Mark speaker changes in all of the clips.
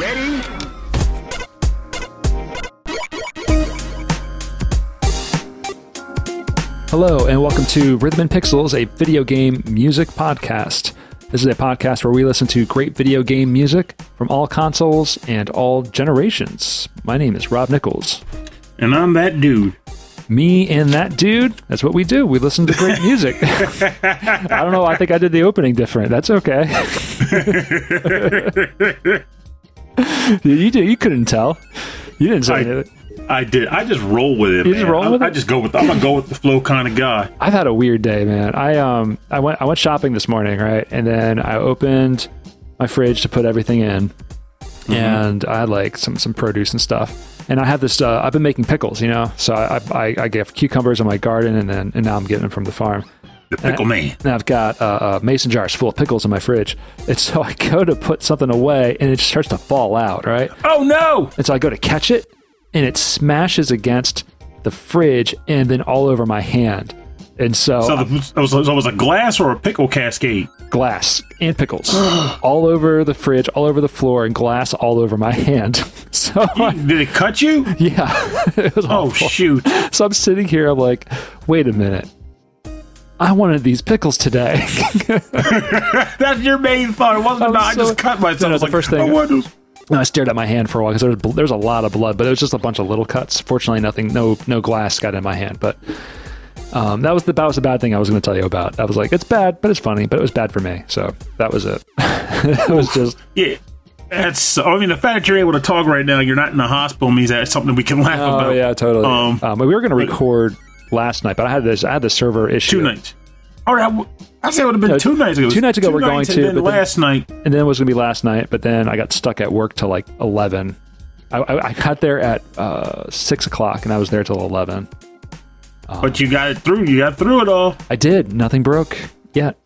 Speaker 1: Ready?
Speaker 2: Hello, and welcome to Rhythm and Pixels, a video game music podcast. This is a podcast where we listen to great video game music from all consoles and all generations. My name is Rob Nichols.
Speaker 3: And I'm that dude.
Speaker 2: Me and that dude, that's what we do. We listen to great music. I don't know. I think I did the opening different. That's okay. you, did, you couldn't tell. You didn't say
Speaker 3: I-
Speaker 2: anything.
Speaker 3: I did. I just roll with it.
Speaker 2: You just roll
Speaker 3: I,
Speaker 2: with
Speaker 3: I
Speaker 2: it?
Speaker 3: just go with. I'm a go with the flow kind of guy.
Speaker 2: I've had a weird day, man. I um I went I went shopping this morning, right? And then I opened my fridge to put everything in, and I had like some some produce and stuff. And I have this. Uh, I've been making pickles, you know. So I I, I get cucumbers in my garden, and then and now I'm getting them from the farm.
Speaker 3: The pickle man.
Speaker 2: And I've got uh, uh, mason jars full of pickles in my fridge. And so I go to put something away, and it just starts to fall out, right?
Speaker 3: Oh no!
Speaker 2: And so I go to catch it, and it smashes against the fridge, and then all over my hand. And so,
Speaker 3: So, the, it was, it was a glass or a pickle cascade.
Speaker 2: glass and pickles all over the fridge, all over the floor, and glass all over my hand. So I-
Speaker 3: Did it cut you?
Speaker 2: yeah, it was
Speaker 3: Oh
Speaker 2: awful.
Speaker 3: shoot!
Speaker 2: So I'm sitting here. I'm like, wait a minute. I wanted these pickles today.
Speaker 3: That's your main thought. It wasn't
Speaker 2: I'm
Speaker 3: about I just cut myself.
Speaker 2: No, no,
Speaker 3: was
Speaker 2: the
Speaker 3: like,
Speaker 2: first thing-
Speaker 3: I want those-
Speaker 2: I stared at my hand for a while because there was, there was a lot of blood, but it was just a bunch of little cuts. Fortunately, nothing, no, no glass got in my hand. But um, that was the that was the bad thing I was going to tell you about. I was like, it's bad, but it's funny, but it was bad for me. So that was it. it was just
Speaker 3: Yeah. That's. I mean, the fact that you're able to talk right now, you're not in the hospital, means that's something we can laugh
Speaker 2: oh
Speaker 3: about.
Speaker 2: yeah, totally. Um,
Speaker 3: Um,
Speaker 2: but we were going to record last night, but I had this I had the server issue,
Speaker 3: Two nights. All right. I said it would have been
Speaker 2: No,
Speaker 3: two nights ago.
Speaker 2: Two nights ago
Speaker 3: two
Speaker 2: we're going
Speaker 3: nights,
Speaker 2: to,
Speaker 3: And then
Speaker 2: but then-
Speaker 3: last night,
Speaker 2: and then it was going to be last night, but then I got stuck at work till like eleven. I, I, I got there at uh, six o'clock, and I was there till eleven.
Speaker 3: but you got it through. You got through it all.
Speaker 2: I did. Nothing broke yet.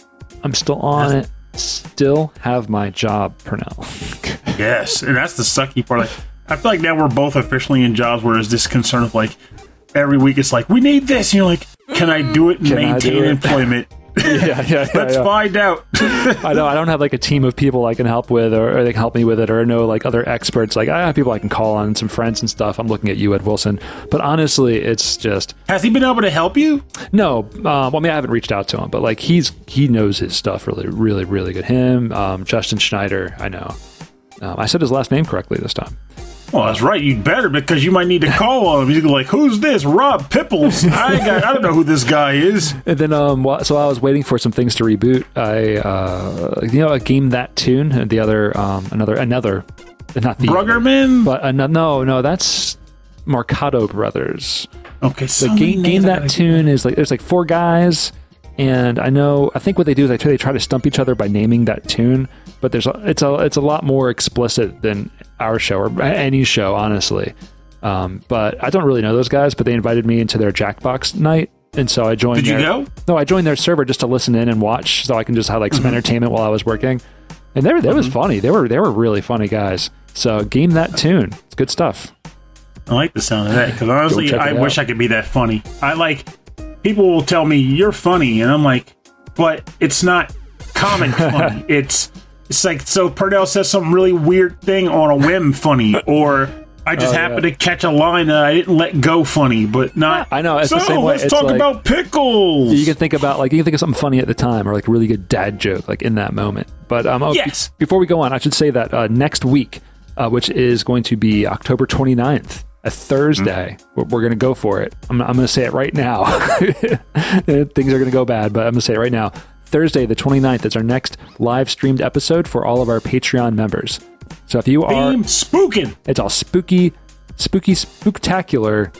Speaker 2: I'm still on it. Still have my job, Purnell.
Speaker 3: Yes, and that's the sucky part. Like, I feel like now we're both officially in jobs where there's this concern of like every week it's like we need this, and you're like, can I do it and
Speaker 2: Can
Speaker 3: maintain
Speaker 2: it?
Speaker 3: employment?
Speaker 2: yeah, yeah, yeah.
Speaker 3: Let's
Speaker 2: yeah.
Speaker 3: find out.
Speaker 2: I know. I don't have like a team of people I can help with, or, or they can help me with it, or no like other experts. Like I have people I can call on, some friends and stuff. I'm looking at you, Ed Wilson. But honestly, it's just
Speaker 3: Has he been able to help you?
Speaker 2: no. Um, well, I mean, I haven't reached out to him, but like he's he knows his stuff really, really, really good. Him, um, Justin Schneider. I know. Um, I said his last name correctly this time.
Speaker 3: Well, that's right. You'd better because you might need to call on him. He's like, "Who's this? Rob Pipples? I got, I don't know who this guy is."
Speaker 2: And then, um, so I was waiting for some things to reboot. I, uh, you know, a game that tune, and the other, um, another, another, not the,
Speaker 3: Bruggerman.
Speaker 2: but ano- no, no, that's Mercado Brothers.
Speaker 3: Okay, so many
Speaker 2: game, game
Speaker 3: I
Speaker 2: that tune is like there's like four guys, and I know I think what they do is they try, they try to stump each other by naming that tune, but there's a, it's a it's a lot more explicit than our show or any show, honestly. Um, but I don't really know those guys, but they invited me into their Jackbox night, and so I joined.
Speaker 3: Did you go?
Speaker 2: No, I joined their server just to listen in and watch, so I can just have like
Speaker 3: Mm-hmm.
Speaker 2: some entertainment while I was working. And they were, that was funny. They were they were really funny guys. So game that tune. It's good stuff.
Speaker 3: I like the sound of that because honestly, I
Speaker 2: it
Speaker 3: wish
Speaker 2: out.
Speaker 3: I could be that funny. I like people will tell me you're funny, and I'm like, but it's not comic funny. It's it's like so Purnell says some really weird thing on a whim funny, or I just
Speaker 2: Oh,
Speaker 3: happen
Speaker 2: yeah.
Speaker 3: to catch a line that I didn't let go funny, but not.
Speaker 2: I know, it's
Speaker 3: so
Speaker 2: the same way.
Speaker 3: let's
Speaker 2: It's
Speaker 3: talk
Speaker 2: like-
Speaker 3: about pickles.
Speaker 2: You can think about like you can think of something funny at the time or like a really good dad joke like in that moment. But um, oh, be-
Speaker 3: Yes.
Speaker 2: before we go on, I should say that uh, next week, uh, which is going to be October 29th, a Thursday, we're, we're going to go for it. I'm, I'm going to say it right now. Things are going to go bad, but I'm going to say it right now. Thursday, the 29th, is our next live streamed episode for all of our Patreon members. So if you are,
Speaker 3: Theme spooking,
Speaker 2: it's all spooky, spooky, spooktacular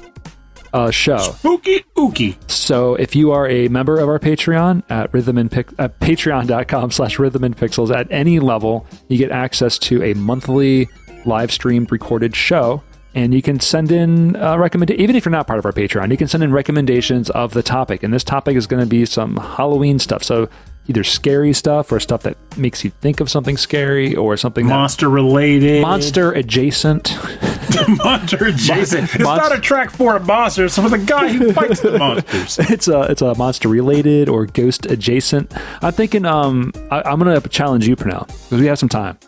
Speaker 2: uh, show.
Speaker 3: spooky ooky.
Speaker 2: So if you are a member of our Patreon at rhythm and pic- at patreon.com slash rhythm and pixels at any level, you get access to a monthly live streamed recorded show. And you can send in uh, recommend even if you're not part of our Patreon, you can send in recommendations of the topic. And this topic is going to be some Halloween stuff. So either scary stuff or stuff that makes you think of something scary or something that
Speaker 3: Monster related.
Speaker 2: monster adjacent.
Speaker 3: Monster adjacent. It's
Speaker 2: Monst-
Speaker 3: not a track for a monster. It's for the guy who fights the monsters.
Speaker 2: it's a it's a monster related or ghost adjacent. I'm thinking um I, I'm gonna challenge you, Pernell, because we have some time.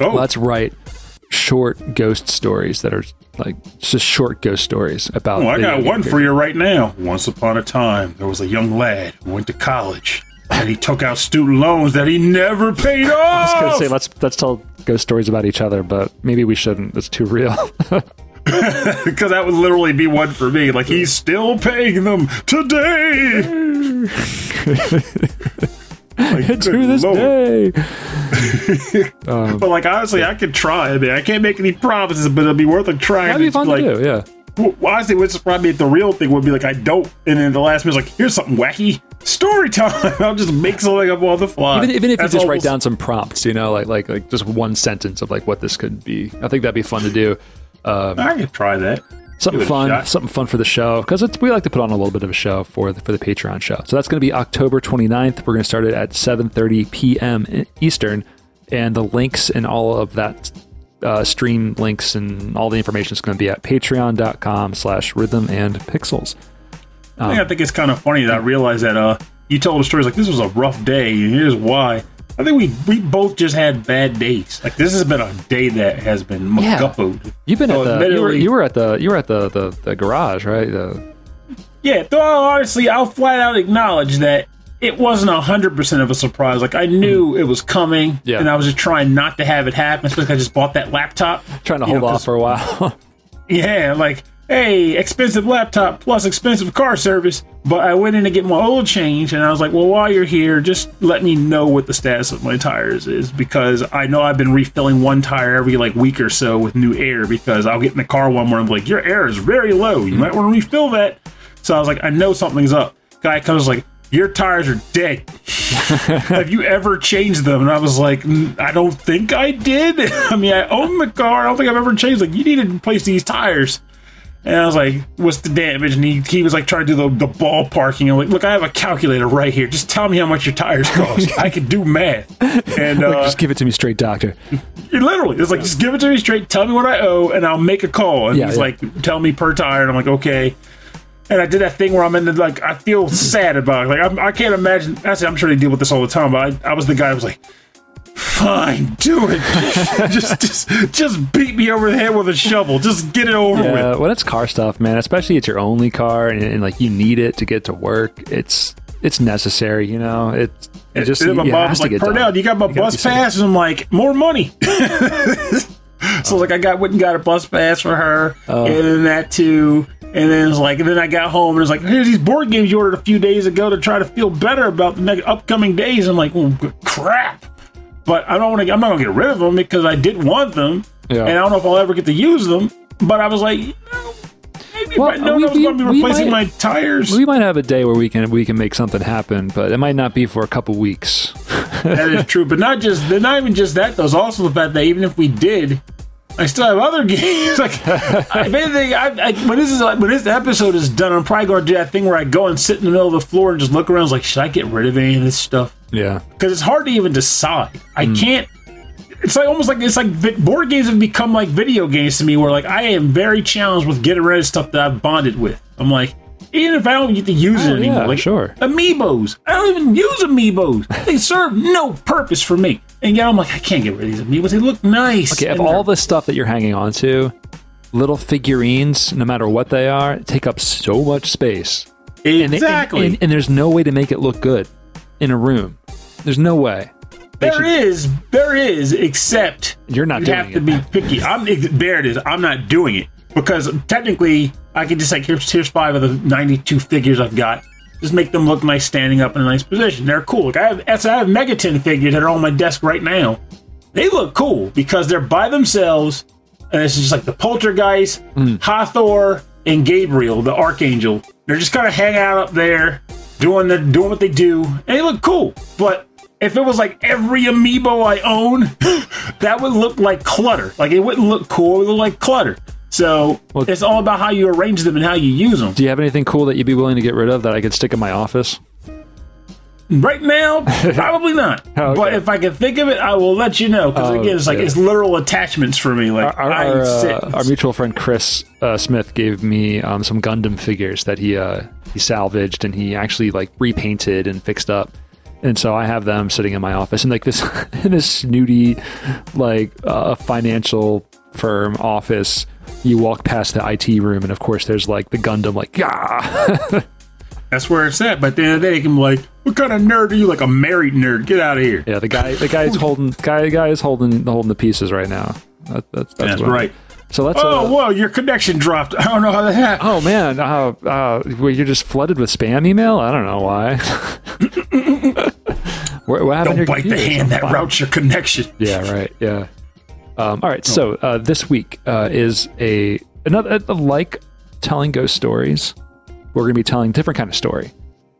Speaker 3: Oh,
Speaker 2: Let's write short ghost stories that are like just short ghost stories about.
Speaker 3: Well, I got one for you right now. Once upon a time, there was a young lad who went to college, and he took out student loans that he never paid
Speaker 2: I was gonna
Speaker 3: off.
Speaker 2: say let's let's tell ghost stories about each other, but maybe we shouldn't. It's too real.
Speaker 3: Because that would literally be one for me. Like he's still paying them today. Like,
Speaker 2: to this
Speaker 3: Lord.
Speaker 2: day.
Speaker 3: Um, but like honestly, I could try. I mean, I can't make any promises, but it'll be worth a try.
Speaker 2: That'd be fun
Speaker 3: like,
Speaker 2: to do. Yeah.
Speaker 3: Well, honestly, what's surprised me if the real thing would be like I don't, and then the last minute's like, here's something wacky, story time. I'll just make something up on the fly.
Speaker 2: Even, even if you
Speaker 3: That's
Speaker 2: just write down some prompts, you know, like like like just one sentence of like what this could be. I think that'd be fun to do.
Speaker 3: Um, I could try that.
Speaker 2: Something
Speaker 3: Give it a
Speaker 2: fun, something fun for the show because we like to put on a little bit of a show for the for the Patreon show. So that's going to be October 29th. We're going to start it at 7:30 p.m. Eastern, and the links and all of that uh, stream links and all the information is going to be at Patreon.com/slash Rhythm and Pixels.
Speaker 3: I, think, I think it's kind of funny that I realized that uh, you told the stories like this was a rough day, and here's why. I think we we both just had bad days. Like this has been a day that has been
Speaker 2: Yeah.
Speaker 3: McGuppoed.
Speaker 2: You've been
Speaker 3: So
Speaker 2: at the you were, you were at the you were at the the, the garage, right? The,
Speaker 3: Yeah, though honestly, I'll flat out acknowledge that it wasn't hundred percent of a surprise. Like I knew hmm. it was coming,
Speaker 2: Yeah.
Speaker 3: and I was just trying not to have it happen. Especially I just bought that laptop.
Speaker 2: trying to hold
Speaker 3: know,
Speaker 2: off for a while.
Speaker 3: Yeah, like hey, expensive laptop plus expensive car service. But I went in to get my oil change, and I was like, well, while you're here, just let me know what the status of my tires is because I know I've been refilling one tire every like week or so with new air because I'll get in the car one and be like, your air is very low. You might want to refill that. So I was like, I know something's up. Guy comes like. Your tires are dead. Have you ever changed them? And I was like, "Mm, I don't think I did. I mean, I own the car. I don't think I've ever changed. Like, you need to replace these tires. And I was like, "What's the damage?" And he, he was like trying to do the, the ballparking. I'm like, "Look, I have a calculator right here. Just tell me how much your tires cost. I can do math." And uh,
Speaker 2: Just give it to me straight, doctor.
Speaker 3: literally, it's like, "Just give it to me straight. Tell me what I owe, and I'll make a call." And
Speaker 2: Yeah,
Speaker 3: he's
Speaker 2: yeah.
Speaker 3: like, "Tell me per tire." And I'm like, "Okay." And I did that thing where I'm in the like, I feel sad about it. Like, I'm, I can't imagine. Actually, I'm sure they deal with this all the time. But I, I was the guy who was like, "Fine, do it. just, just, just beat me over the head with a shovel. Just get it over with."
Speaker 2: Yeah, when it's car stuff, man, especially it's your only car and, and like you need it to get to work, it's it's necessary, you know. It's it just
Speaker 3: And my
Speaker 2: it
Speaker 3: mom
Speaker 2: has
Speaker 3: was
Speaker 2: to
Speaker 3: like,
Speaker 2: get
Speaker 3: Purnell, you got my
Speaker 2: gotta
Speaker 3: bus pass? And I'm like, more money. so like I got went and got a bus pass for her,
Speaker 2: Oh.
Speaker 3: and then that too. And then it's like, and then I got home and it's like, here's these board games you ordered a few days ago to try to feel better about the next upcoming days. I'm like, well, crap. But I don't want to. I'm not gonna get rid of them because I did want them,
Speaker 2: Yeah.
Speaker 3: and I don't know if I'll ever get to use them. But I was like, you know, maybe
Speaker 2: Well,
Speaker 3: if I know
Speaker 2: we-
Speaker 3: I was going to be replacing
Speaker 2: might-
Speaker 3: my tires.
Speaker 2: We might have a day where we can we can make something happen, but it might not be for a couple weeks.
Speaker 3: that is true, but not just not even just that. Though, it's also the fact that even if we did, I still have other games. like, if anything, I, I, when this is when this episode is done, I'm probably going to do that thing where I go and sit in the middle of the floor and just look around. Like, should I get rid of any of this stuff?
Speaker 2: Yeah.
Speaker 3: Because it's hard to even decide. I
Speaker 2: Hmm.
Speaker 3: can't. It's like almost like it's like board games have become like video games to me, where like I am very challenged with getting rid of stuff that I've bonded with. I'm like, even if I don't get to use
Speaker 2: Oh,
Speaker 3: it anymore,
Speaker 2: yeah,
Speaker 3: like
Speaker 2: sure.
Speaker 3: amiibos. I don't even use amiibos. They serve no purpose for me. And yeah, I'm like, I can't get rid of these amiibos. They look nice.
Speaker 2: Okay, of all the stuff that you're hanging on to, little figurines, no matter what they are, take up so much space. And they- and-
Speaker 3: exactly,
Speaker 2: And, and there's no way to make it look good in a room. There's no way. They
Speaker 3: there
Speaker 2: should-
Speaker 3: is, there is, except
Speaker 2: You're not
Speaker 3: you have to be picky. I'm there. It is. I'm not doing it because technically, I can just like here's here's five of the 92 figures I've got. Just make them look nice standing up in a nice position. They're cool. Like I have, I have Megaten figures that are on my desk right now. They look cool because they're by themselves, and it's just like the Poltergeist,
Speaker 2: Hmm.
Speaker 3: Hathor, and Gabriel, the Archangel. They're just kind of hanging out up there, doing the doing what they do, and they look cool. But if it was like every amiibo I own, that would look like clutter. Like it wouldn't look cool. It would look like clutter. So
Speaker 2: Well-
Speaker 3: it's all about how you arrange them and how you use them.
Speaker 2: Do you have anything cool that you'd be willing to get rid of that I could stick in my office?
Speaker 3: Right now, probably not.
Speaker 2: Okay.
Speaker 3: But if I can think of it, I will let you know. Because
Speaker 2: Oh,
Speaker 3: again, it's like
Speaker 2: yeah.
Speaker 3: it's literal attachments for me. Like
Speaker 2: Our,
Speaker 3: I
Speaker 2: our, uh, our mutual friend Chris uh, Smith gave me um, some Gundam figures that he uh, he salvaged and he actually like repainted and fixed up. And so I have them sitting in my office in like this in this snooty like uh, financial firm office. You walk past the IT room, and of course, there's like the Gundam, like yeah.
Speaker 3: That's where it's at. But at the end of the day, I'm like, what kind of nerd are you? Like a married nerd? Get out of here.
Speaker 2: yeah, the guy, the guy's holding, guy, the guy is holding, holding the pieces right now. That, that's, that's,
Speaker 3: That's right.
Speaker 2: So let's.
Speaker 3: Oh,
Speaker 2: uh,
Speaker 3: whoa, your connection dropped. I don't know how that happened.
Speaker 2: Oh man, uh, uh, well, you're just flooded with spam email. I don't know why. What, what happened
Speaker 3: Don't bite the hand that routes your connection.
Speaker 2: Yeah, right. Yeah. Um, all right. So uh, this week uh, is a another uh, like telling ghost stories. We're going to be telling a different kind of story.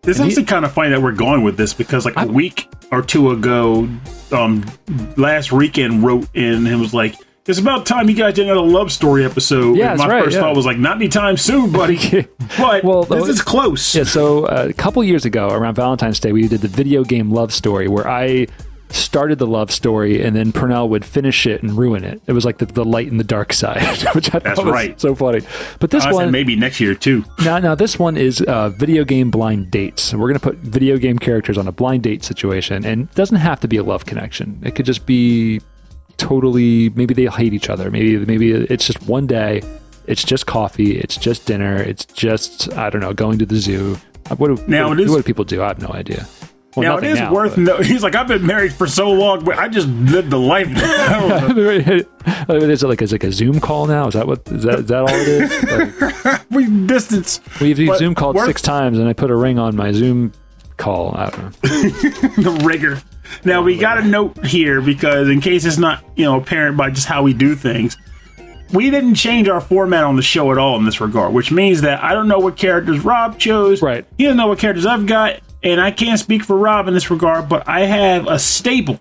Speaker 3: It's actually kind of funny that we're going with this because like a week or two ago, um, last weekend wrote in and was like, "It's about time you guys did another love story episode."
Speaker 2: Yeah,
Speaker 3: and my
Speaker 2: right,
Speaker 3: first
Speaker 2: yeah.
Speaker 3: thought was like, "Not anytime soon, buddy." but
Speaker 2: Well,
Speaker 3: this is close.
Speaker 2: Yeah. So uh, a couple years ago, around Valentine's Day, we did the video game love story where I started the love story and then Purnell would finish it and ruin it. It was like the, the light and the dark side, which I
Speaker 3: That's
Speaker 2: thought was
Speaker 3: right.
Speaker 2: so funny. But this
Speaker 3: I said
Speaker 2: one,
Speaker 3: maybe next year too.
Speaker 2: Now, now this one is uh, video game blind dates. We're going to put video game characters on a blind date situation, and it doesn't have to be a love connection. It could just be totally. Maybe they hate each other. Maybe maybe it's just one day. It's just coffee. It's just dinner. It's just I don't know, going to the zoo. What do,
Speaker 3: Now
Speaker 2: what,
Speaker 3: it is-
Speaker 2: what do people do? I have no idea. Well,
Speaker 3: now it is
Speaker 2: now,
Speaker 3: worth. No, he's like, I've been married for so long, but I just lived the life. I don't know.
Speaker 2: is it like is like a Zoom call now? Is that what is that, is that all it is? Like,
Speaker 3: we distance
Speaker 2: we've
Speaker 3: But
Speaker 2: Zoom called
Speaker 3: worth-
Speaker 2: six times, and I put a ring on my Zoom call. I don't know.
Speaker 3: the rigor. Now we got a note here because in case it's not you know apparent by just how we do things, we didn't change our format on the show at all in this regard, which means that I don't know what characters Rob chose.
Speaker 2: Right.
Speaker 3: He doesn't know what characters I've got, and I can't speak for Rob in this regard, but I have a stable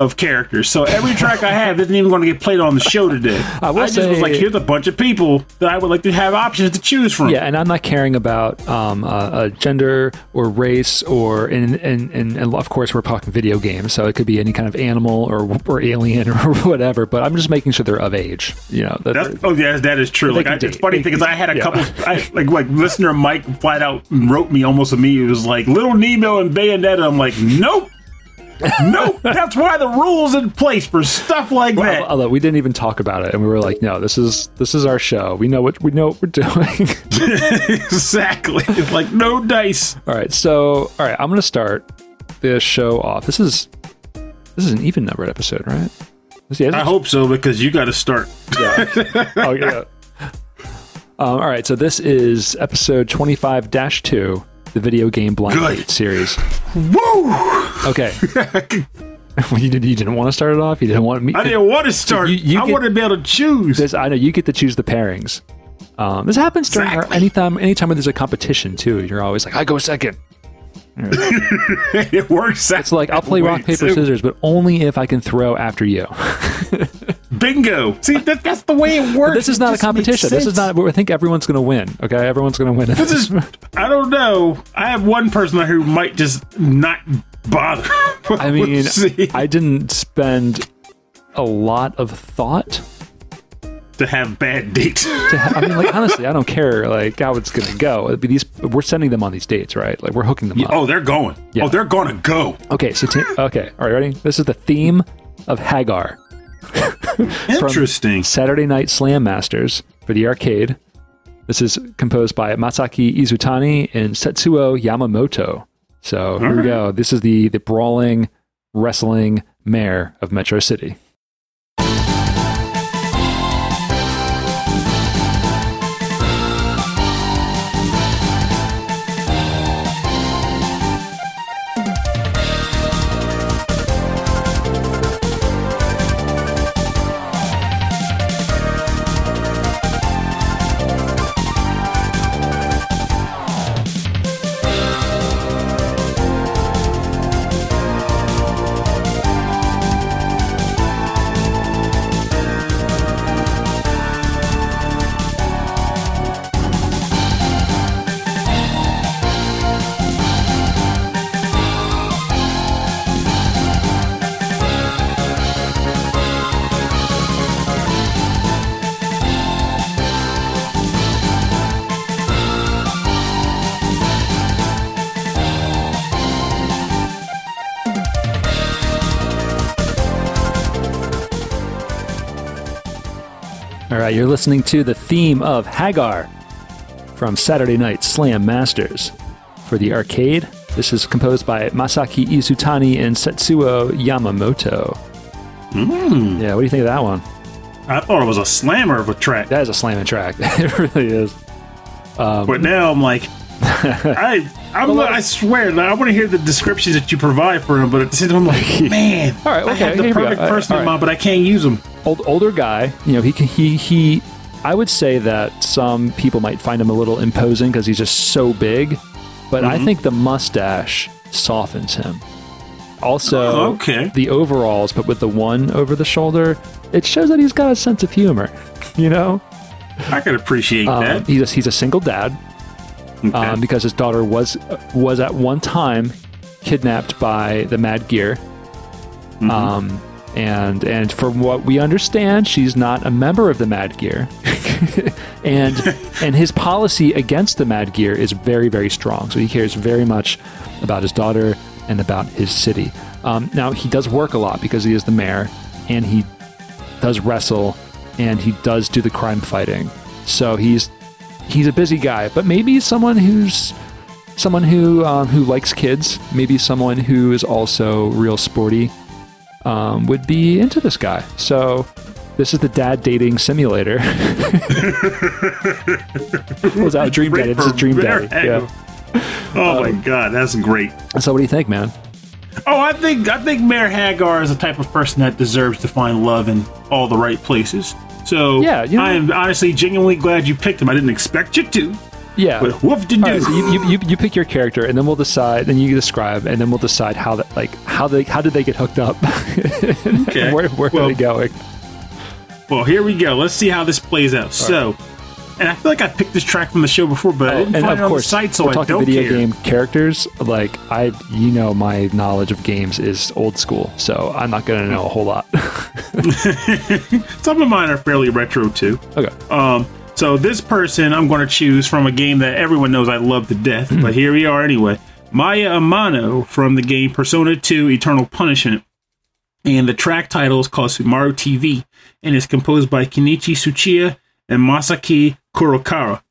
Speaker 3: of characters. So every track I have isn't even going to get played on the show today.
Speaker 2: I will
Speaker 3: just was like, here's a bunch of people that I would like to have options to choose from.
Speaker 2: Yeah, and I'm not caring about um, uh, uh, gender or race or and, and and and of course we're talking video games, so it could be any kind of animal or or alien or whatever. But I'm just making sure they're of age. You know, that
Speaker 3: That's, oh yeah, that is true. Like I, it's funny because I had a
Speaker 2: yeah.
Speaker 3: couple, I, like like listener Mike flat out wrote me almost immediately. It was like Little Nemo and Bayonetta. I'm like, nope, nope. That's why the rules in place for stuff like that.
Speaker 2: although we didn't even talk about it, and we were like, no, this is this is our show. We know what we know what we're doing.
Speaker 3: exactly. It's like no dice.
Speaker 2: all right, so all right, I'm gonna start the show off. This is this is an even numbered episode, right? This- yeah,
Speaker 3: I hope so because you got to start.
Speaker 2: oh yeah. Um, all right, so this is episode 25 dash 2, the video game blind
Speaker 3: Good.
Speaker 2: date series.
Speaker 3: Woo!
Speaker 2: Okay. you, did, you didn't want to start it off? You didn't want me?
Speaker 3: I didn't want to start.
Speaker 2: You- you
Speaker 3: I
Speaker 2: get-
Speaker 3: want to be able to choose.
Speaker 2: This, I know you get to choose the pairings. Um, this happens during our,
Speaker 3: Exactly.
Speaker 2: anytime anytime when there's a competition too. You're always like, I go second.
Speaker 3: it works.
Speaker 2: It's like I'll play rock paper scissors, but only if I can throw after you.
Speaker 3: Bingo. See, that, that's the way it works.
Speaker 2: this is not a competition. This is not. I think everyone's going to win. Okay, everyone's going to win.
Speaker 3: This is, I don't know. I have one person who might just not bother.
Speaker 2: I mean, I didn't spend a lot of thought.
Speaker 3: to have bad dates.
Speaker 2: To ha- I mean, like honestly, I don't care like how it's gonna go. It'd be these we're sending them on these dates, right? Like we're hooking them up.
Speaker 3: oh, they're going.
Speaker 2: Yeah.
Speaker 3: Oh, they're gonna go.
Speaker 2: Okay, so t- okay, all right, ready? This is the theme of Haggar,
Speaker 3: Interesting.
Speaker 2: Saturday Night Slam Masters for the arcade. This is composed by Masaki Izutani and Setsuo Yamamoto. So here we go. This is the the brawling wrestling mayor of Metro City. All right, you're listening to the theme of Haggar from Saturday Night Slam Masters for the arcade. This is composed by Masaki Izutani and Setsuo Yamamoto.
Speaker 3: Mm.
Speaker 2: Yeah, what do you think of that one?
Speaker 3: I thought it was a slammer of a track,
Speaker 2: That is a slamming track. it really is.
Speaker 3: but now I'm like, I, I'm, I swear, like, I want to hear the descriptions that you provide for him, but at the same time, I'm like, man,
Speaker 2: All right,
Speaker 3: I
Speaker 2: okay,
Speaker 3: have the
Speaker 2: here we go.
Speaker 3: perfect person
Speaker 2: all
Speaker 3: in
Speaker 2: right.
Speaker 3: mind, but I can't use him.
Speaker 2: Old, older guy, you know, he can, he he. I would say that some people might find him a little imposing because he's just so big, but I think the mustache softens him. Also,
Speaker 3: Oh, okay.
Speaker 2: the overalls, but with the one over the shoulder, it shows that he's got a sense of humor. You know,
Speaker 3: I can appreciate
Speaker 2: um,
Speaker 3: that.
Speaker 2: he's a, he's a single dad
Speaker 3: Okay.
Speaker 2: um, because his daughter was was at one time kidnapped by the Mad Gear. Um, and and from what we understand, she's not a member of the Mad Gear, and and his policy against the Mad Gear is very very strong. So he cares very much about his daughter and about his city. Um, now he does work a lot because he is the mayor, and he does wrestle, and he does do the crime fighting. So he's he's a busy guy, but maybe someone who's someone who um, who likes kids, maybe someone who is also real sporty, um, would be into this guy. So this is the dad dating simulator. Was that Dream Daddy? This is Dream Daddy. Yeah.
Speaker 3: Oh my god, that's great.
Speaker 2: So what do you think, man?
Speaker 3: Oh, I think I think Mayor Haggar is the type of person that deserves to find love in all the right places. So
Speaker 2: Yeah, you know-
Speaker 3: I am honestly genuinely glad you picked him. I didn't expect you to,
Speaker 2: Yeah.
Speaker 3: but whoop
Speaker 2: All
Speaker 3: do.
Speaker 2: right, so you, you, you, pick your character, and then we'll decide. Then you describe, and then we'll decide how that like how they how did they get hooked up?
Speaker 3: Okay.
Speaker 2: where where
Speaker 3: Well,
Speaker 2: are they going?
Speaker 3: Well, here we go. Let's see how this plays out. so, and I feel like I picked this track from the show before, but I didn't
Speaker 2: and
Speaker 3: find
Speaker 2: of
Speaker 3: it on
Speaker 2: course,
Speaker 3: the site, so
Speaker 2: we're
Speaker 3: I
Speaker 2: talking
Speaker 3: don't
Speaker 2: video
Speaker 3: care.
Speaker 2: game characters. Like I, you know, my knowledge of games is old school, so I'm not going to know a whole lot.
Speaker 3: Some of mine are fairly retro too.
Speaker 2: okay.
Speaker 3: Um, so this person I'm going to choose from a game that everyone knows I love to death,
Speaker 2: Hmm.
Speaker 3: but here we are anyway. Maya Amano from the game Persona 2 Eternal Punishment. And the track title is called Sumaru TV and is composed by Kenichi Tsuchiya and Masaki Kurokawa.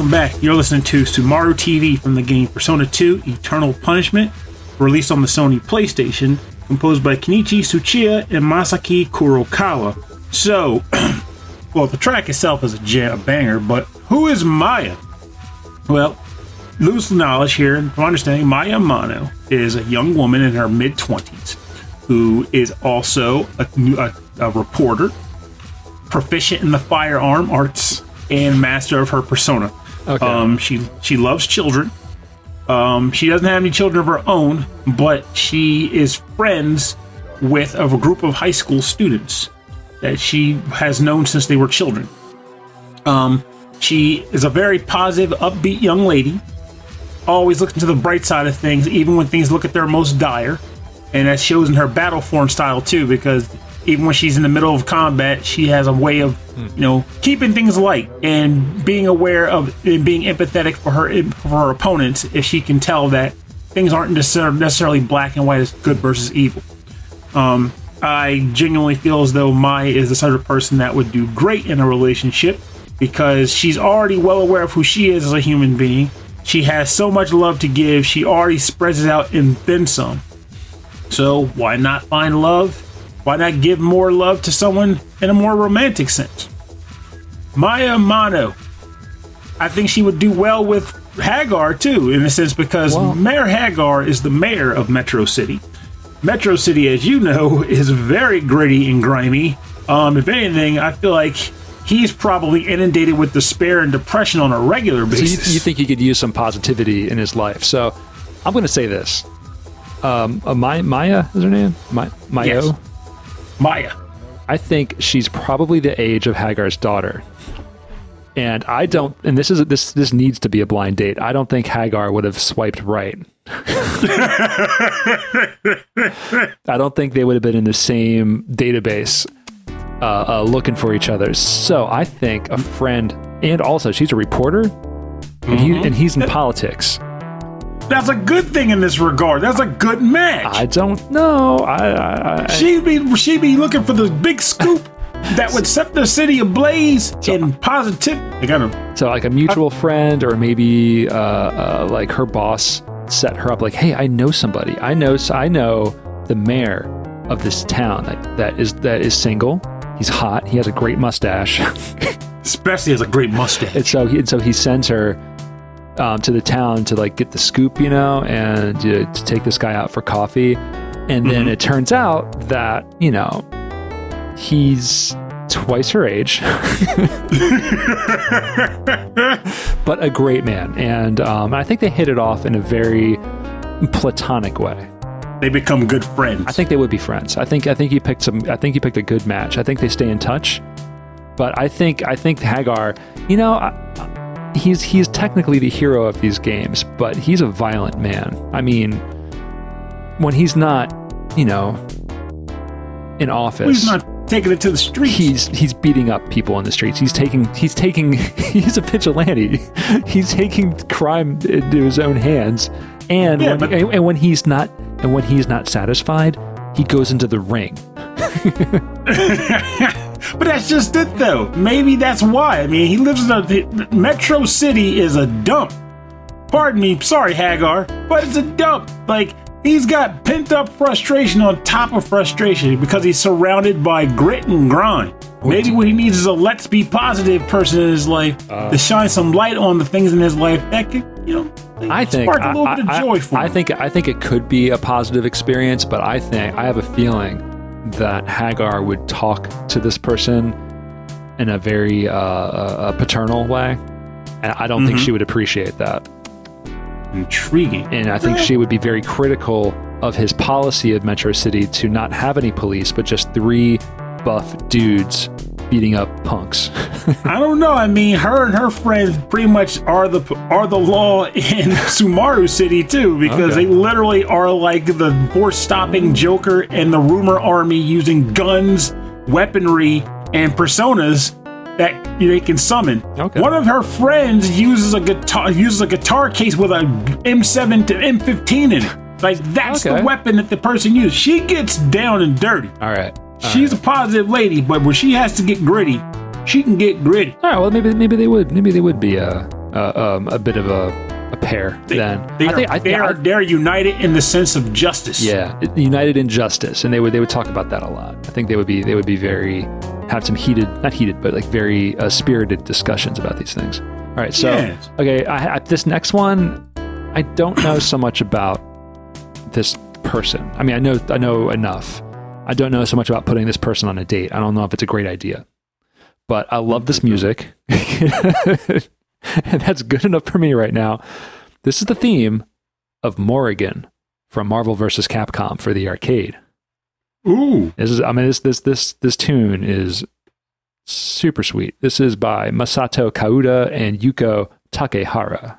Speaker 3: Welcome back. You're listening to Sumaru TV from the game Persona 2 Eternal Punishment, released on the Sony PlayStation, composed by Kenichi Tsuchiya and Masaki Kurokawa. So, well, the track itself is a jam, a banger, but who is Maya? Well, loose knowledge here, from understanding, Maya Amano is a young woman in her mid 20s who is also a, a, a reporter, proficient in the firearm arts, and master of her persona.
Speaker 2: Okay.
Speaker 3: Um, she she loves children. Um, she doesn't have any children of her own, but she is friends with a group of high school students that she has known since they were children. Um, she is a very positive, upbeat young lady. Always looking to the bright side of things, even when things look at their most dire. And that shows in her battle form style too, because even when she's in the middle of combat, she has a way of, you know, keeping things light and being aware of and being empathetic for her for her opponents. If she can tell that things aren't necessarily black and white as good versus evil. Um, I genuinely feel as though Maya is the sort of person that would do great in a relationship because she's already well aware of who she is as a human being. She has so much love to give, she already spreads it out and then some. So, why not find love? Why not give more love to someone in a more romantic sense? Maya Amano. I think she would do well with Haggar too, in a sense, because
Speaker 2: Well-
Speaker 3: Mayor Haggar is the mayor of Metro City. Metro City, as you know, is very gritty and grimy. Um, if anything, I feel like he's probably inundated with despair and depression on a regular
Speaker 2: So you,
Speaker 3: basis.
Speaker 2: you think he could use some positivity in his life? So I'm going to say this. Um, uh, Maya, Maya is her name. My, Mayo.
Speaker 3: Yes. Maya.
Speaker 2: I think she's probably the age of Haggar's daughter. And I don't, and this is this this needs to be a blind date. I don't think Haggar would have swiped right. I don't think they would have been in the same database, uh, uh, looking for each other. So I think a friend, and also she's a reporter, and he and he's in politics.
Speaker 3: That's a good thing in this regard. That's a good match.
Speaker 2: I don't know. I, I, I
Speaker 3: She'd be she'd be looking for the big scoop that would set the city ablaze in positive. I.
Speaker 2: So like a mutual friend, or maybe uh, uh, like her boss set her up. Like, hey, I know somebody. I know. I know the mayor of this town that, that is that is single. He's hot. He has a great mustache.
Speaker 3: Especially has a great mustache.
Speaker 2: and so he, and so he sends her um, to the town to like get the scoop, you know, and uh, to take this guy out for coffee. And then it turns out that you know he's twice her age, but a great man. And um, I think they hit it off in a very platonic way.
Speaker 3: They become good friends.
Speaker 2: I think they would be friends. I think I think he picked some. I think he picked a good match. I think they stay in touch. But I think I think Haggar, you know, I, he's he's technically the hero of these games, but he's a violent man. I mean, when he's not, you know, in office,
Speaker 3: He's not taking it to the streets.
Speaker 2: he's he's beating up people on the streets. He's taking he's taking he's a vigilante. He's taking crime into his own hands. And
Speaker 3: Yeah,
Speaker 2: when,
Speaker 3: but-
Speaker 2: and, and when he's not and when he's not satisfied, he goes into the ring.
Speaker 3: but that's just it, though. Maybe that's why. I mean, he lives in a Metro City is a dump. Pardon me, sorry Haggar, but it's a dump. Like he's got pent up frustration on top of frustration because he's surrounded by grit and grind. Maybe what he needs is a let's be positive person in his life to uh, shine some light on the things in his life that could, you know,
Speaker 2: I think
Speaker 3: spark a little
Speaker 2: I,
Speaker 3: bit of
Speaker 2: I-
Speaker 3: joy for
Speaker 2: I
Speaker 3: him.
Speaker 2: think I think it could be a positive experience, but I think I have a feeling that Haggar would talk to this person in a very uh, uh, paternal way, and I don't think
Speaker 3: Mm-hmm.
Speaker 2: she would appreciate that.
Speaker 3: Intriguing.
Speaker 2: And I think she would be very critical of his policy of Metro City to not have any police, but just three buff dudes beating up punks.
Speaker 3: I don't know. I mean, her and her friends pretty much are the are the law in Sumaru City too, because
Speaker 2: Okay.
Speaker 3: they literally are like the force stopping Joker and the rumor army using guns, weaponry, and personas that they can summon.
Speaker 2: Okay.
Speaker 3: One of her friends uses a guitar uses a guitar case with a M7 to M15 in it. Like that's
Speaker 2: Okay.
Speaker 3: the weapon that the person used. She gets down and dirty.
Speaker 2: All right.
Speaker 3: She's a positive lady, but when she has to get gritty, she can get gritty.
Speaker 2: All right. Well, maybe maybe they would maybe they would be a a, um, a bit of a, a pair then.
Speaker 3: They
Speaker 2: I
Speaker 3: are,
Speaker 2: think I,
Speaker 3: they are they're united in the sense of justice.
Speaker 2: yeah, united in justice, and they would they would talk about that a lot. I think they would be they would be very have some heated not heated but like very uh, spirited discussions about these things. All right. So
Speaker 3: Yes.
Speaker 2: okay, I, I, this next one, I don't know so much about this person. I mean, I know I know enough. I don't know so much about putting this person on a date. I don't know if it's a great idea. But I love this music. and that's good enough for me right now. This is the theme of Morrigan from Marvel vs. Capcom for the arcade.
Speaker 3: Ooh.
Speaker 2: This is, I mean, this this this this tune is super sweet. This is by Masato Kouda and Yuko Takehara.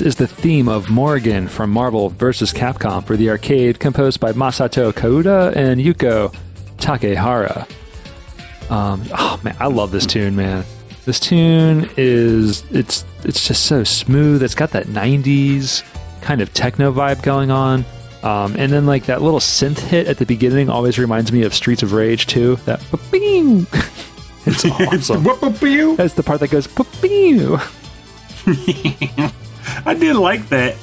Speaker 2: This is the theme of Morgan from Marvel vs. Capcom for the arcade, composed by Masato Kouda and Yuko Takehara. Um, oh man, I love this tune, man. This tune is it's it's just so smooth. It's got that '90s kind of techno vibe going on, um, and then like that little synth hit at the beginning always reminds me of Streets of Rage too. That it's awesome. That's the part that goes.
Speaker 3: I did like that,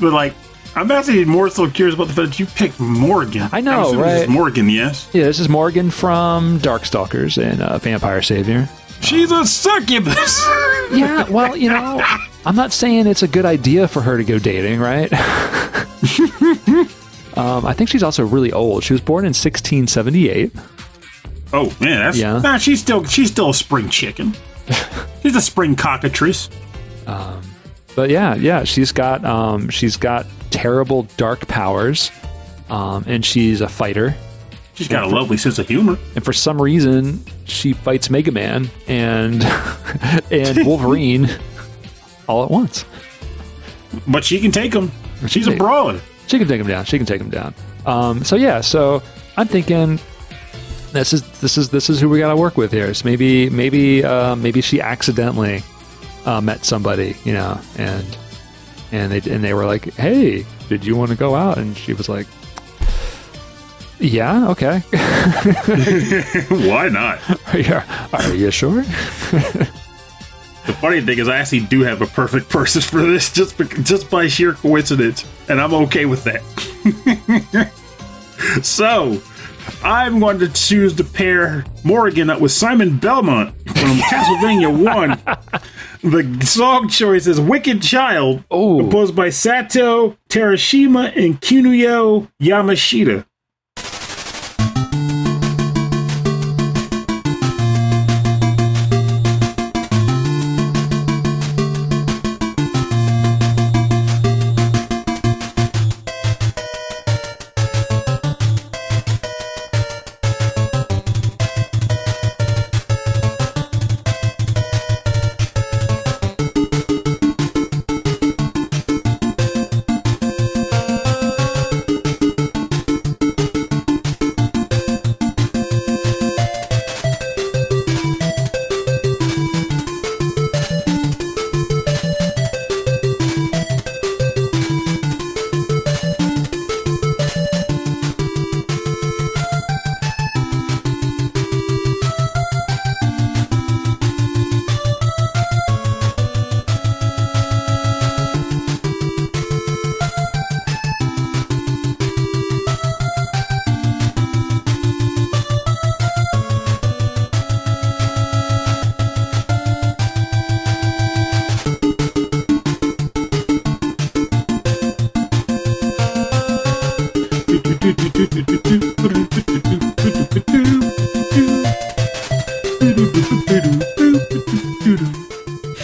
Speaker 3: but like, I'm actually more so curious about the fact that you picked Morgan.
Speaker 2: I know,
Speaker 3: assuming this is
Speaker 2: right?
Speaker 3: Morgan, yes.
Speaker 2: Yeah, this is Morgan from Darkstalkers and uh, Vampire Savior.
Speaker 3: She's a succubus.
Speaker 2: Yeah, well, you know, I'm not saying it's a good idea for her to go dating, right? um, I think she's also really old. She was born in 1678.
Speaker 3: oh man, that's
Speaker 2: Yeah.
Speaker 3: Nah, she's still she's still a spring chicken. she's a spring cockatrice.
Speaker 2: But yeah, yeah, she's got um, she's got terrible dark powers, um, and she's a fighter.
Speaker 3: She's got a lovely sense of humor.
Speaker 2: And for some reason, she fights Mega Man and and Wolverine all at once.
Speaker 3: But she can take them. She's a brawler.
Speaker 2: She can take them down. She can take them down. Um, so yeah, so I'm thinking this is this is this is who we got to work with here. So maybe maybe uh, maybe she accidentally uh, met somebody, you know, and and they and they were like, "Hey, did you want to go out?" And she was like, "Yeah, okay.
Speaker 3: Why not?
Speaker 2: are, you, are you sure?"
Speaker 3: The funny thing is, I actually do have a perfect person for this, just just by sheer coincidence, and I'm okay with that. so, I'm going to choose to pair Morgan up with Simon Belmont from Castlevania One. The song choice is "Wicked Child,"
Speaker 2: Oh.
Speaker 3: composed by Sato Terashima and Kinuyo Yamashita.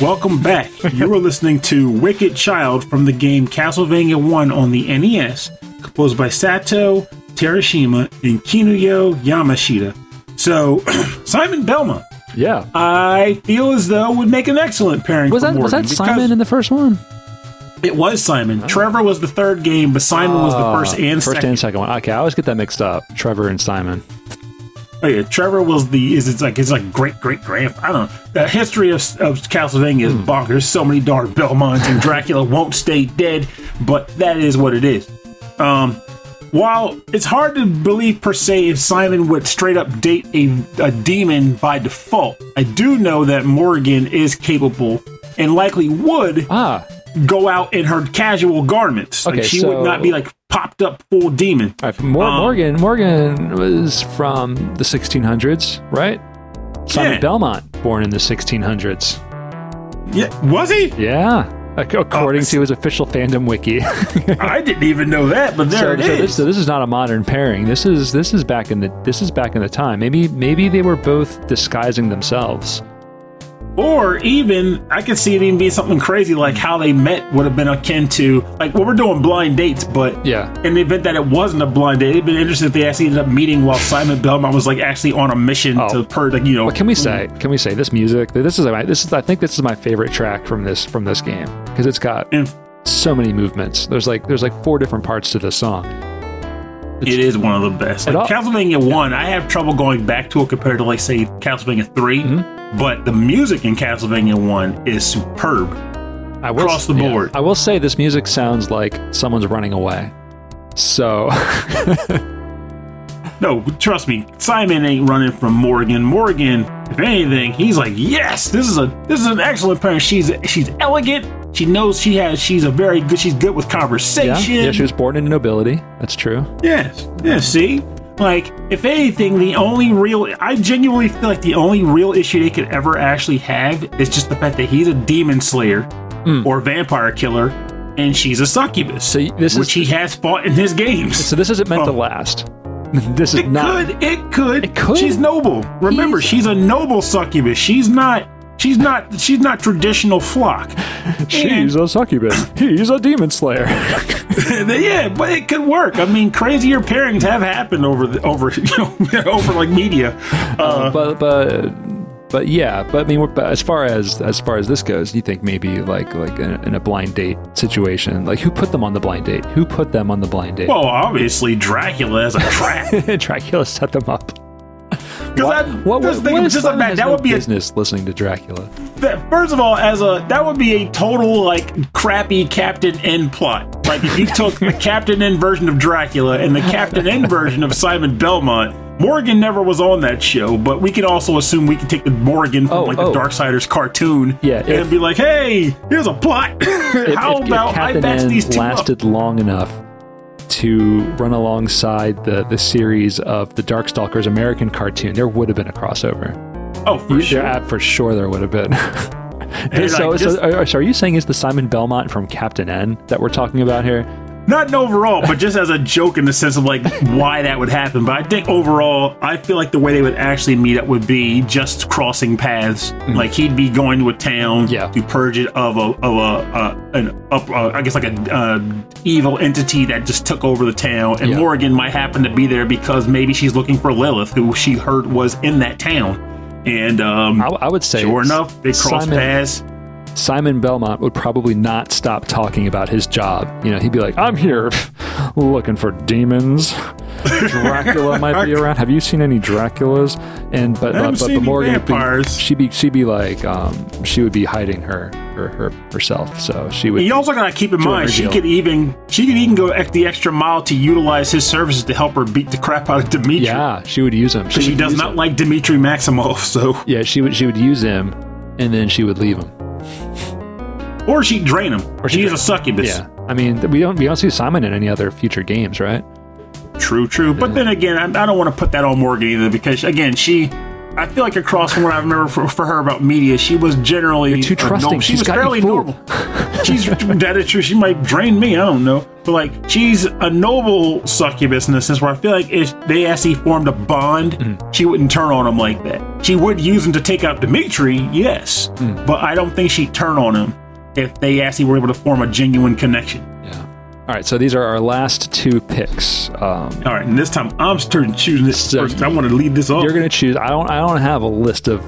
Speaker 3: Welcome back. You are listening to Wicked Child from the game Castlevania 1 on the NES, composed by Sato Terashima, and Kinuyo Yamashita. So, Simon Belmont,
Speaker 2: Yeah.
Speaker 3: I feel as though would make an excellent pairing.
Speaker 2: Was that was that Simon in the first one?
Speaker 3: It was Simon. Trevor was the third game, but Simon was the first and
Speaker 2: first
Speaker 3: second.
Speaker 2: and second one. Okay, I always get that mixed up. Trevor and Simon.
Speaker 3: Oh yeah, Trevor was the is it's like it's like great great grand. I don't know. The history of, of Castlevania is
Speaker 2: Hmm.
Speaker 3: bonkers. So many dark Belmonts and Dracula won't stay dead, but that is what it is. Um, while it's hard to believe per se if Simon would straight up date a, a demon by default, I do know that Morgan is capable and likely would
Speaker 2: Ah,
Speaker 3: go out in her casual garments.
Speaker 2: Okay,
Speaker 3: like she
Speaker 2: so-
Speaker 3: would not be like popped up full demon.
Speaker 2: right. Mor-
Speaker 3: Um,
Speaker 2: Morgan Morgan was from the 1600s, right? Simon
Speaker 3: Yeah.
Speaker 2: Belmont, born in the 1600s.
Speaker 3: Yeah, was he?
Speaker 2: Yeah, according
Speaker 3: Oh,
Speaker 2: to his official fandom wiki.
Speaker 3: I didn't even know that, but there
Speaker 2: so,
Speaker 3: it
Speaker 2: so
Speaker 3: is.
Speaker 2: this, so this is not a modern pairing. This is this is back in the this is back in the time. Maybe maybe they were both disguising themselves.
Speaker 3: Or even, I could see it even being something crazy like how they met would have been akin to, like, well, we're doing blind dates, but
Speaker 2: Yeah.
Speaker 3: in the event that it wasn't a blind date, it'd been interesting if they actually ended up meeting while Simon Belmont was, like, actually on a mission
Speaker 2: Oh.
Speaker 3: to, per, like, you know.
Speaker 2: What can we say? Can we say this music? This is my this is I think this is my favorite track from this from this game because it's got
Speaker 3: And
Speaker 2: so many movements. There's like there's like four different parts to this song.
Speaker 3: It is one of the best. Like, Castlevania 1, I have trouble going back to it compared to, like, say, Castlevania 3,
Speaker 2: Mm-hmm.
Speaker 3: but the music in Castlevania 1 is superb.
Speaker 2: I will,
Speaker 3: Across the
Speaker 2: yeah.
Speaker 3: board.
Speaker 2: I will say this music sounds like someone's running away. So
Speaker 3: No, trust me, Simon ain't running from Morgan. Morgan, if anything, he's like, yes, this is a this is an excellent parent. She's she's elegant. She knows she has. She's a very good. She's good with conversation.
Speaker 2: yeah, yeah she was born into nobility. That's true.
Speaker 3: Yes. Yeah. See, like if anything, the only real I genuinely feel like the only real issue they could ever actually have is just the fact that he's a demon slayer hmm. or vampire killer, and she's a succubus.
Speaker 2: So this
Speaker 3: which
Speaker 2: is
Speaker 3: he has fought in his games.
Speaker 2: so this isn't meant to
Speaker 3: Oh.
Speaker 2: last. this is
Speaker 3: It
Speaker 2: not.
Speaker 3: could. It could.
Speaker 2: It could.
Speaker 3: She's noble. Remember,
Speaker 2: He's-
Speaker 3: she's a noble succubus. She's not. She's not. She's not traditional flock.
Speaker 2: She's a succubus. He's a demon slayer.
Speaker 3: yeah, but it could work. I mean, crazier pairings have happened over the over you know over like media. Uh,
Speaker 2: but but but yeah. But I mean, but as far as as far as this goes, you think maybe like like in a, in a blind date situation, like who put them on the blind date? Who put them on the blind date?
Speaker 3: well, obviously, Dracula as a trap.
Speaker 2: Dracula set them up.
Speaker 3: Because I
Speaker 2: What, what, what
Speaker 3: of just like that. would be a
Speaker 2: business listening to Dracula.
Speaker 3: that, first of all, as a that would be a total like crappy Captain N plot. Like if you took the Captain N version of Dracula and the Captain N version of Simon Belmont. Morgan never was on that show, but we can also assume we can take the Morgan from
Speaker 2: Oh,
Speaker 3: like
Speaker 2: oh.
Speaker 3: the Darkstalkers cartoon
Speaker 2: Yeah,
Speaker 3: and be like, "Hey, here's a plot.
Speaker 2: If,
Speaker 3: How
Speaker 2: if- if
Speaker 3: about I
Speaker 2: Captain N
Speaker 3: these two up?"
Speaker 2: lasted long enough to run alongside the the series of the Darkstalkers American cartoon, there would have been a crossover.
Speaker 3: Oh, for
Speaker 2: You-
Speaker 3: sure.
Speaker 2: there- uh, for sure, there would have been. So,
Speaker 3: like,
Speaker 2: so,
Speaker 3: just-
Speaker 2: are, so are you saying it's the Simon Belmont from Captain N that we're talking about here?
Speaker 3: Not an overall, but just as a joke in the sense of like why that would happen. But I think overall, I feel like the way they would actually meet up would be just crossing paths. Like he'd be going to a town
Speaker 2: Mm-hmm. Yeah.
Speaker 3: to purge it of a of a uh, an up, uh, I guess like a uh, evil entity that just took over the town. And
Speaker 2: Yeah.
Speaker 3: Morgan might happen to be there because maybe she's looking for Lilith, who she heard was in that town. And um,
Speaker 2: I, I would say,
Speaker 3: sure enough, they cross
Speaker 2: Simon,
Speaker 3: paths.
Speaker 2: Simon Belmont would probably not stop talking about his job. You know, he'd be like, "I'm here, looking for demons. Dracula might be around. Have you seen any Draculas?" And but
Speaker 3: haven't
Speaker 2: but, but, Morgan be, she'd be she'd be like um, she would be hiding her, her her herself. So she would.
Speaker 3: You also gotta keep in mind she
Speaker 2: deal.
Speaker 3: could even she could even go the extra mile to utilize his services to help her beat the crap out of Demitri.
Speaker 2: yeah, she would use him.
Speaker 3: she
Speaker 2: would
Speaker 3: does not
Speaker 2: him.
Speaker 3: like Demitri Maximoff, so
Speaker 2: Yeah, she would she would use him, and then she would leave him.
Speaker 3: Or she'd drain him. Or she's a succubus.
Speaker 2: Yeah, I mean we don't we don't see Simon in any other future games, right?
Speaker 3: True, true. But then again, I, I don't want to put that on Morgan either because again, she. I feel like across from what I remember for, for her about media, she was generally
Speaker 2: You're too trusting.
Speaker 3: norm- She
Speaker 2: She's
Speaker 3: was fairly normal. She's that is true. She might drain me. I don't know, but like she's a noble succubus in the sense where I feel like if they actually formed a bond,
Speaker 2: Mm-hmm.
Speaker 3: she wouldn't turn on him like that. She would use him to take out Demitri, yes,
Speaker 2: Mm.
Speaker 3: but I don't think she'd turn on him if they actually were able to form a genuine connection.
Speaker 2: Yeah. All right, so these are our last two picks. Um,
Speaker 3: All right, and this time I'm starting choosing this
Speaker 2: So
Speaker 3: first. I want to lead this off.
Speaker 2: you're gonna choose. I don't. I don't have a list of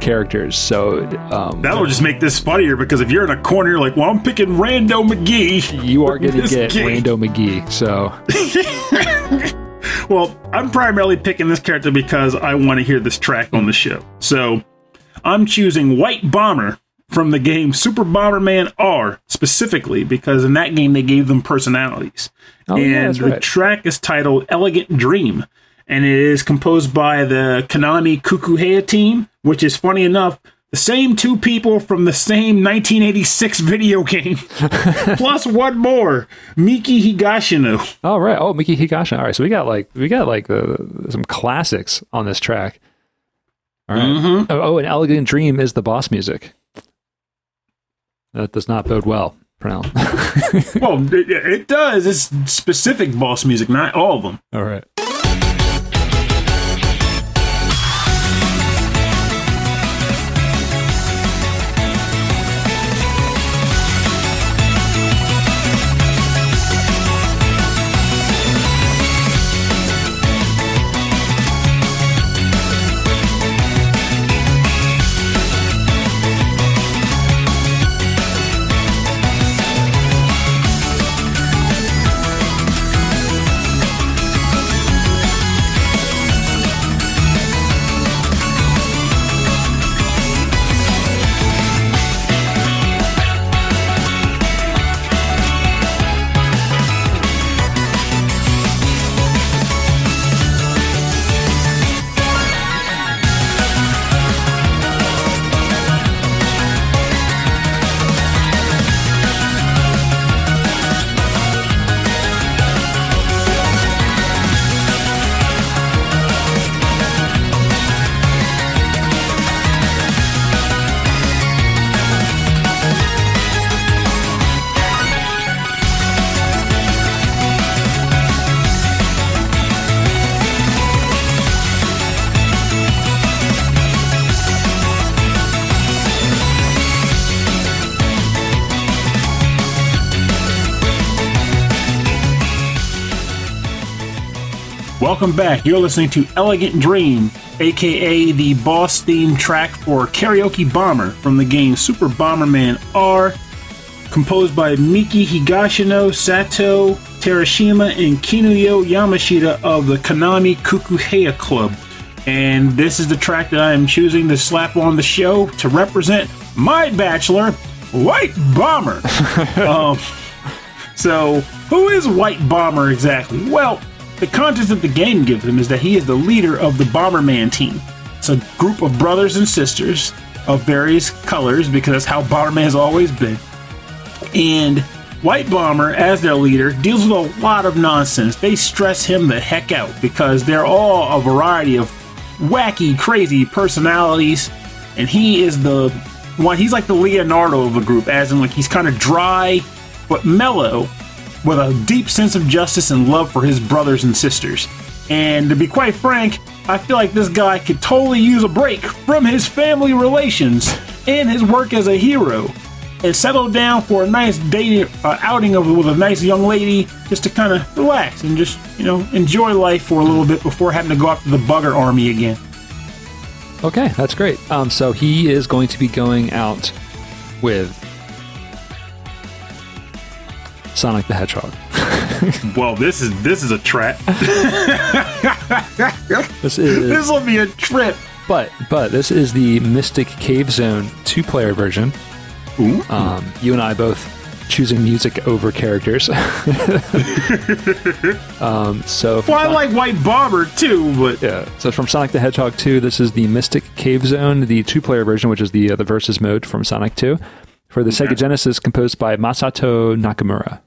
Speaker 2: characters, so um,
Speaker 3: That'll just make this funnier because if you're in a corner, you're like, "Well, I'm picking Rando McGee."
Speaker 2: you are gonna get
Speaker 3: game.
Speaker 2: Rando McGee. So
Speaker 3: Well, I'm primarily picking this character because I want to hear this track on the show. So I'm choosing White Bomber from the game Super Bomberman R specifically because in that game they gave them personalities.
Speaker 2: Oh,
Speaker 3: and
Speaker 2: yeah,
Speaker 3: the
Speaker 2: right.
Speaker 3: track is titled Elegant Dream. And it is composed by the Konami Kukeiha team, which is funny enough, the same two people from the same 1986 video game, plus one more, Miki Higashino.
Speaker 2: All right. Oh, Miki Higashino. All right. So we got like we got like uh, some classics on this track. All right.
Speaker 3: Mm-hmm.
Speaker 2: Oh, oh, and Elegant Dream is the boss music. That does not bode well for.
Speaker 3: Well, it, it does. It's specific boss music, not all of them.
Speaker 2: All right.
Speaker 3: Welcome back. You're listening to Elegant Dream, aka the boss theme track for Karaoke Bomber from the game Super Bomberman R, composed by Miki Higashino, Satoe Terashima, and Kinuyo Yamashita of the Konami Kukeiha Club. And this is the track that I am choosing to slap on the show to represent my bachelor, White Bomber. um, so, who is White Bomber exactly? Well, the context that the game gives him is that he is the leader of the Bomberman team. It's a group of brothers and sisters of various colors because that's how Bomberman has always been. And White Bomber, as their leader, deals with a lot of nonsense. They stress him the heck out because they're all a variety of wacky, crazy personalities. And he is the one, he's like the Leonardo of the group, as in, like, he's kind of dry but mellow with a deep sense of justice and love for his brothers and sisters. And to be quite frank, I feel like this guy could totally use a break from his family relations and his work as a hero and settle down for a nice dating uh, outing of, with a nice young lady just to kind of relax and just, you know, enjoy life for a little bit before having to go after the Buggler army again.
Speaker 2: Okay, that's great. Um, so he is going to be going out with Sonic the Hedgehog.
Speaker 3: Well, this is this is a trap.
Speaker 2: This is,
Speaker 3: this will be a trip.
Speaker 2: but but this is the Mystic Cave Zone two-player version.
Speaker 3: Ooh.
Speaker 2: Um, you and I both choosing music over characters. um, so
Speaker 3: Well, I like White Bomber too, but
Speaker 2: yeah. So from Sonic the Hedgehog 2, this is the Mystic Cave Zone, the two-player version, which is the uh, the versus mode from Sonic 2. For the Sega Genesis, composed by Masato Nakamura.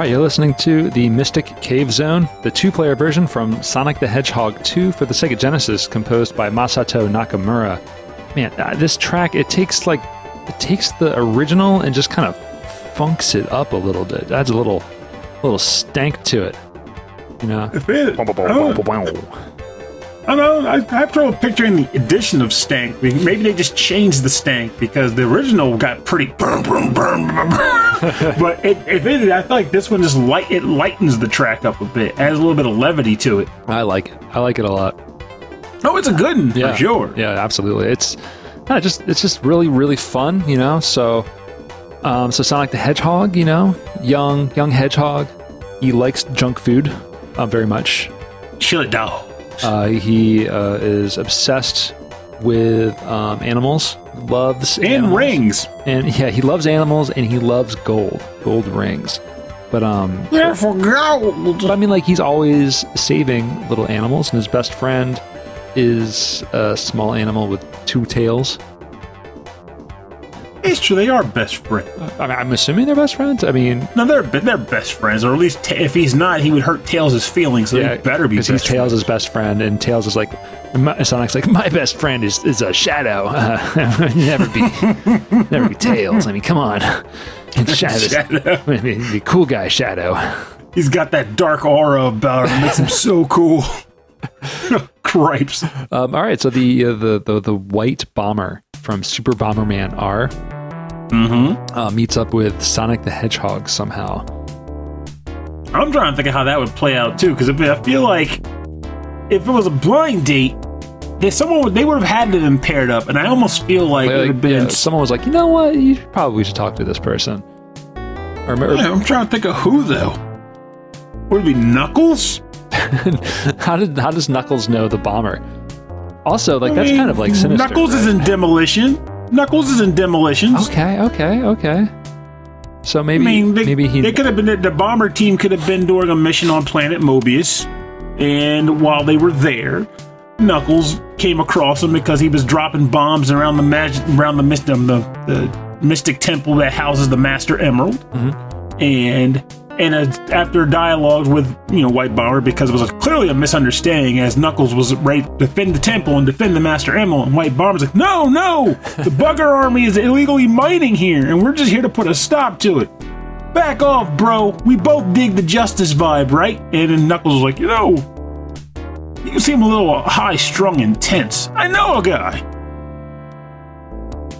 Speaker 2: All right, you're listening to the Mystic Cave Zone, the two player version from Sonic the Hedgehog 2 for the Sega Genesis, composed by Masato Nakamura. Man, uh, this track, it takes like, it takes the original and just kind of funks it up a little bit. Adds a little, little stank to it. You know?
Speaker 3: It, I don't, I don't know. I, I have trouble picturing the addition of stank. Maybe they just changed the stank because the original got pretty but it, if it, I feel like this one just light it lightens the track up a bit, adds a little bit of levity to it.
Speaker 2: I like it. I like it a lot.
Speaker 3: Oh, it's a good one
Speaker 2: Yeah,
Speaker 3: for sure.
Speaker 2: Yeah, absolutely. It's not just it's just really really fun, you know. So, um, so Sonic the Hedgehog, you know, young young hedgehog, he likes junk food, uh, very much.
Speaker 3: Chill it down.
Speaker 2: Uh, he uh, is obsessed with um, animals, loves
Speaker 3: And
Speaker 2: animals.
Speaker 3: rings.
Speaker 2: and yeah, he loves animals and he loves gold, gold rings. But um,
Speaker 3: Yeah, for gold.
Speaker 2: but I mean, like he's always saving little animals, and his best friend is a small animal with two tails.
Speaker 3: It's true, they are best friends.
Speaker 2: I mean, I'm assuming they're best friends. I mean,
Speaker 3: No, they're they're best friends, or at least ta if he's not, he would hurt Tails' feelings. So
Speaker 2: yeah,
Speaker 3: they better be
Speaker 2: because he's Tails' best friend, and Tails is like, my, Sonic's like, my best friend is is a Shadow. Uh, never be, never be Tails. I mean, come on, and Shadow,
Speaker 3: Shadow.
Speaker 2: I mean, the cool guy Shadow.
Speaker 3: He's got that dark aura about him. Makes him so cool. Cripes.
Speaker 2: Um, all right, so the, uh, the the the white bomber from Super Bomberman R
Speaker 3: Mm-hmm.
Speaker 2: uh, meets up with Sonic the Hedgehog somehow.
Speaker 3: I'm trying to think of how that would play out too, because I feel like if it was a blind date, they someone would, they would have had to been paired up, and I almost feel like, it would have been.
Speaker 2: yeah, someone was like, you know what, you probably should talk to this person. Or, or
Speaker 3: I'm trying to think of who though. Would it be Knuckles?
Speaker 2: how did how does Knuckles know the bomber? Also, like
Speaker 3: I
Speaker 2: that's
Speaker 3: mean,
Speaker 2: kind of like sinister.
Speaker 3: Knuckles is
Speaker 2: right?
Speaker 3: in demolition. Knuckles is in demolitions.
Speaker 2: Okay, okay, okay. So maybe
Speaker 3: I mean, they,
Speaker 2: maybe he
Speaker 3: they could have been the bomber team could have been doing a mission on planet Mobius, and while they were there, Knuckles came across him because he was dropping bombs around the magic around the mystic the, the mystic temple that houses the Master Emerald,
Speaker 2: Mm-hmm.
Speaker 3: and and after dialogues with you know White Bomber because it was clearly a misunderstanding as Knuckles was to defend the temple and defend the Master Emerald, and White Bomber's like, no, no, the Buggler Army is illegally mining here, and we're just here to put a stop to it. Back off, bro. We both dig the justice vibe, right? And then Knuckles was like, you know, you seem a little high strung and tense. I know a guy.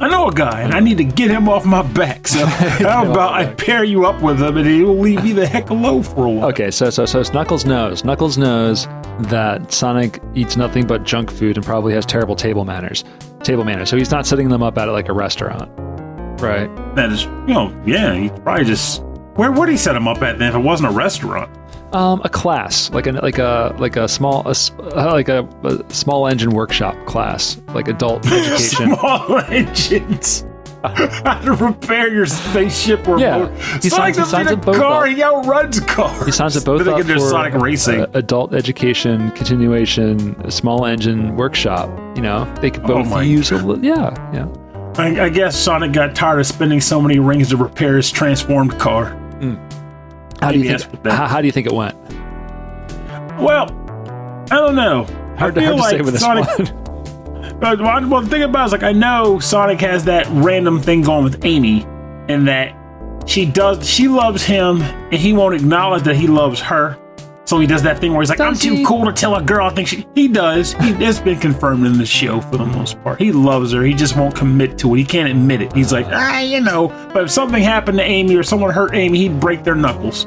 Speaker 3: I know a guy, and I need to get him off my back. So how about I pair you up with him, and he will leave you the heck alone for a while.
Speaker 2: Okay, so so so Knuckles knows. Knuckles knows that Sonic eats nothing but junk food and probably has terrible table manners. Table manners. So he's not setting them up at like a restaurant, right?
Speaker 3: That is, you know, yeah, he probably just. Where would he set him up at then if it wasn't a restaurant?
Speaker 2: Um, a class, like a like a like a small a, uh, like a, a small engine workshop class, like adult education.
Speaker 3: Small engines. How to repair your spaceship or
Speaker 2: Yeah.
Speaker 3: motor.
Speaker 2: He
Speaker 3: Sonic
Speaker 2: signs-
Speaker 3: doesn't
Speaker 2: signs
Speaker 3: need a car.
Speaker 2: up.
Speaker 3: He outruns cars.
Speaker 2: He signs it both up for
Speaker 3: Sonic Racing.
Speaker 2: uh, adult education continuation, a small engine workshop. You know, they could
Speaker 3: Oh
Speaker 2: both
Speaker 3: my
Speaker 2: use a li- yeah, yeah.
Speaker 3: I, I guess Sonic got tired of spending so many rings to repair his transformed car.
Speaker 2: How do you think? How, how do you think it went?
Speaker 3: Well, I don't know.
Speaker 2: Hard,
Speaker 3: I
Speaker 2: to, hard to
Speaker 3: like
Speaker 2: say with this one.
Speaker 3: But well, the thing about it is, like, I know Sonic has that random thing going with Amy, and that she does, she loves him, and he won't acknowledge that he loves her. So he does that thing where he's like, "I'm
Speaker 2: Does
Speaker 3: too
Speaker 2: he?
Speaker 3: cool to tell a girl I think she." He does. He, it's been confirmed in the show for the most part. He loves her. He just won't commit to it. He can't admit it. He's like, ah, you know. But if something happened to Amy or someone hurt Amy, he'd break their knuckles,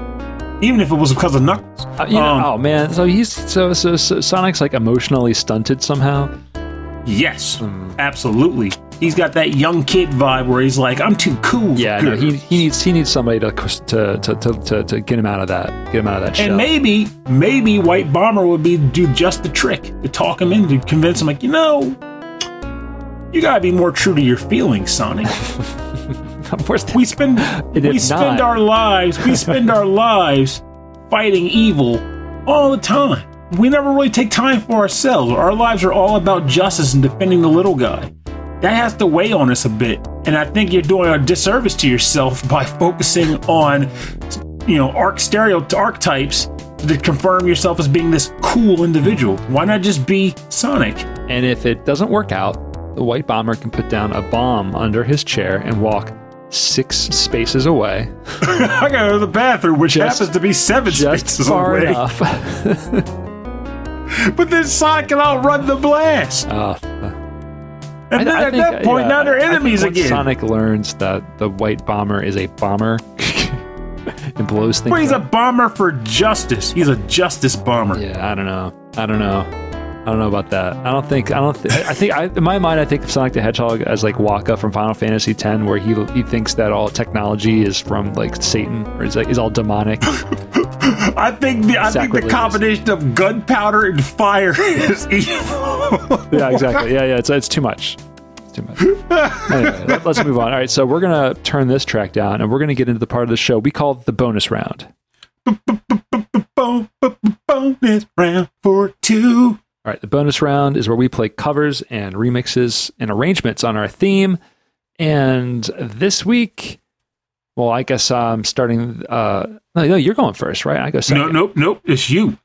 Speaker 3: even if it was because of knuckles.
Speaker 2: Uh, you know,
Speaker 3: Um,
Speaker 2: oh man, so he's so, so so Sonic's like emotionally stunted somehow.
Speaker 3: Yes,
Speaker 2: Hmm.
Speaker 3: absolutely. He's got that young kid vibe where he's like, "I'm too cool."
Speaker 2: Yeah, no, he, he needs he needs somebody to to, to to to get him out of that get him out of that shell.
Speaker 3: And maybe, maybe White Bomber would be do just the trick to talk him in to convince him, like, you know, you gotta be more true to your feelings, Sonic. We spend we spend
Speaker 2: not-
Speaker 3: our lives we spend our lives fighting evil all the time. We never really take time for ourselves. Our lives are all about justice and defending the little guy. That has to weigh on us a bit. And I think you're doing a disservice to yourself by focusing on you know, arc stereo archetypes to confirm yourself as being this cool individual. Why not just be Sonic?
Speaker 2: And if it doesn't work out, the white bomber can put down a bomb under his chair and walk six spaces away,
Speaker 3: I gotta go to the bathroom, which
Speaker 2: Just-
Speaker 3: happens to be seven
Speaker 2: just
Speaker 3: spaces
Speaker 2: far
Speaker 3: away.
Speaker 2: enough.
Speaker 3: But then Sonic can outrun the blast.
Speaker 2: Uh,
Speaker 3: And then at that uh, point,
Speaker 2: yeah,
Speaker 3: now they're
Speaker 2: I think
Speaker 3: enemies again.
Speaker 2: Sonic learns that the white bomber is a bomber and blows things.
Speaker 3: But he's a bomber for justice. He's a justice bomber.
Speaker 2: yeah. I don't know. I don't know. I don't know about that. I don't think. I don't. Th- I think. I, in my mind, I think of Sonic the Hedgehog as like Wakka from Final Fantasy X, where he he thinks that all technology is from like Satan, or is like is all demonic.
Speaker 3: I think the I think the combination of gunpowder and fire is evil.
Speaker 2: yeah, exactly. Yeah, yeah. It's it's too much. It's too much. Anyway, let, us move on. All right, so we're gonna turn this track down, and we're gonna get into the part of the show we call the bonus round.
Speaker 3: Bonus round for two.
Speaker 2: All right, the bonus round is where we play covers and remixes and arrangements on our theme. And this week, well, I guess I'm starting. Uh, no, no, you're going first, right? I go second.
Speaker 3: No, nope, nope. It's you.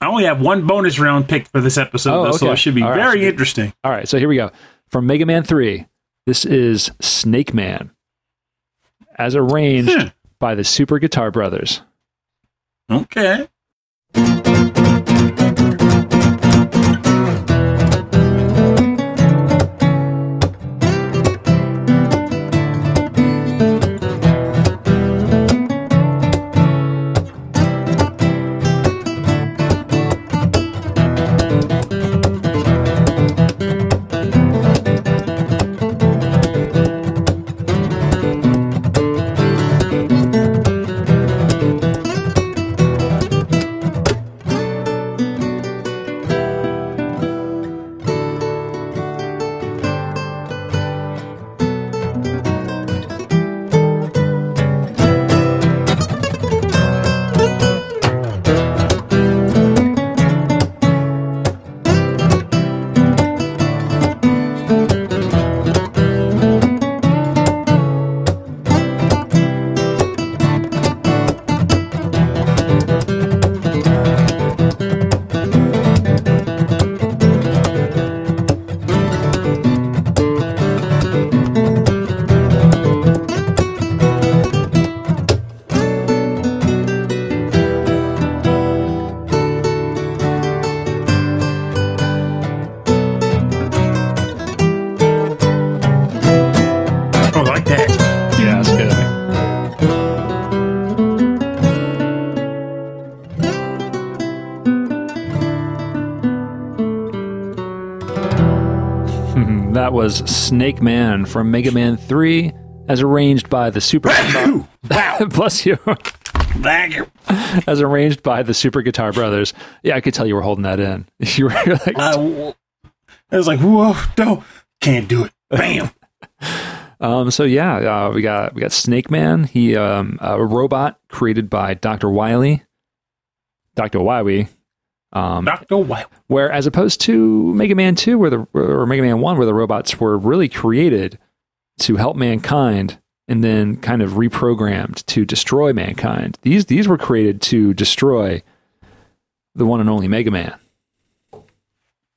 Speaker 3: I only have one bonus round picked for this episode,
Speaker 2: Oh,
Speaker 3: though, so it should be
Speaker 2: All right,
Speaker 3: very interesting.
Speaker 2: All right, so here we go. From Mega Man 3, this is Snake Man, as arranged by the Super Guitar Brothers.
Speaker 3: Okay.
Speaker 2: Snake Man from Mega Man 3, as arranged by the Super
Speaker 3: wow.
Speaker 2: Bless you.
Speaker 3: Thank you.
Speaker 2: as arranged by the Super Guitar Brothers. Yeah, I could tell you were holding that in. You were like,
Speaker 3: Uh, I was like, whoa, no, can't do it. Bam.
Speaker 2: Um, so yeah, uh, we got we got Snake Man. He um, a robot created by Doctor Wily, Doctor Wily. Um,
Speaker 3: Dr. White.
Speaker 2: where as opposed to Mega Man Two, where the or Mega Man One, where the robots were really created to help mankind and then kind of reprogrammed to destroy mankind. These these were created to destroy the one and only Mega Man.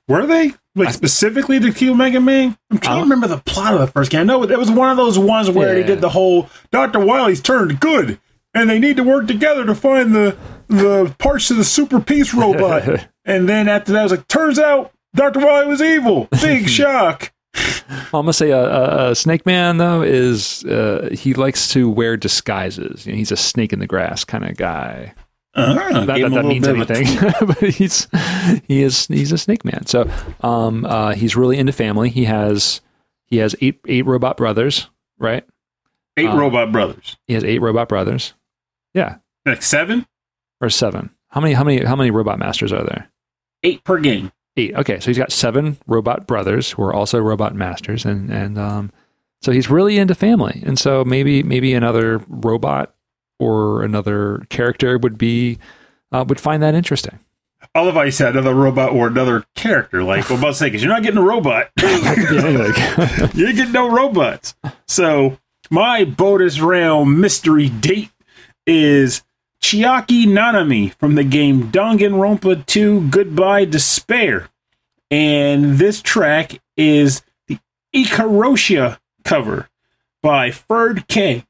Speaker 3: Were they? Like specifically to kill Mega Man? I'm trying to remember the plot of the first game. I know it was one of those ones where they
Speaker 2: Yeah.
Speaker 3: did the whole Dr. Wily's turned good and they need to work together to find the the parts of the super peace robot. and then after that, I was like, turns out Dr. Wily was evil. Big shock.
Speaker 2: I'm gonna say a, a, a Snake Man though is uh, he likes to wear disguises. You know, he's a snake in the grass kind of guy.
Speaker 3: Uh,
Speaker 2: Not that that means anything, but he's he is he's a Snake Man. So um, uh, he's really into family. He has he has eight eight robot brothers, right?
Speaker 3: Eight
Speaker 2: Uh,
Speaker 3: robot brothers.
Speaker 2: He has eight robot brothers. Yeah,
Speaker 3: Like seven?
Speaker 2: or seven. How many how many how many robot masters are there?
Speaker 3: Eight per game.
Speaker 2: Eight. Okay, so he's got seven robot brothers who are also robot masters, and and um, so he's really into family, and so maybe maybe another robot or another character would be uh, would find that interesting.
Speaker 3: I love how you said another robot or another character. Like, what about say, because you're not getting a robot. You get no robots. So, my bonus round mystery date is Chiaki Nanami from the game Danganronpa 2 Goodbye Despair. And this track is the Ikoroshia cover by Ferd K.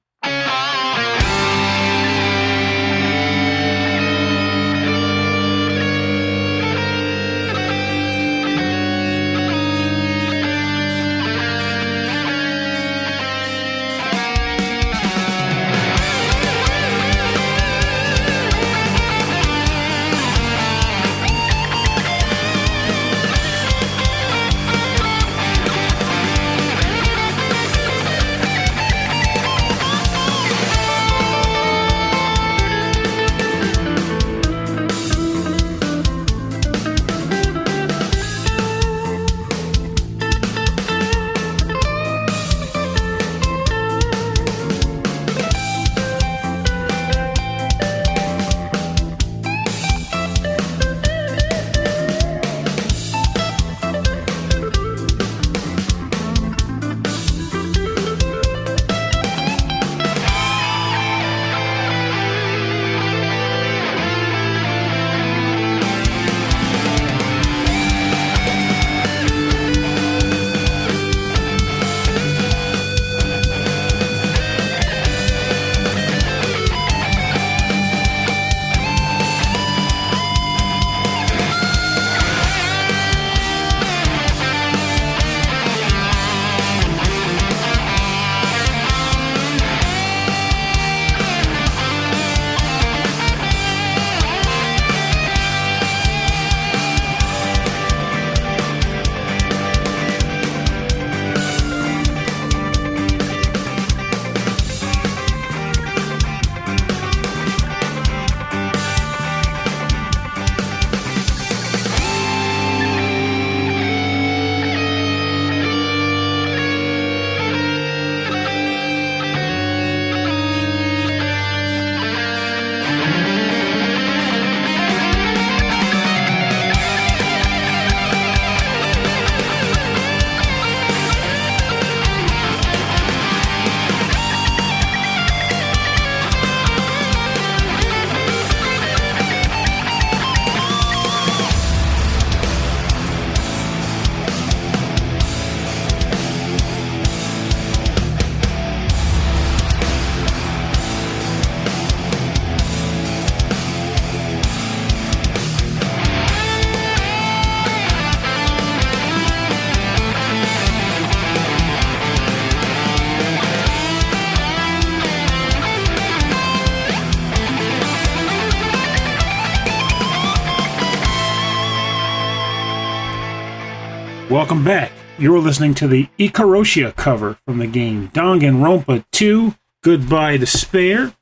Speaker 3: Welcome back. You're listening to the Ikoroshia cover from the game Danganronpa 2 Goodbye Despair,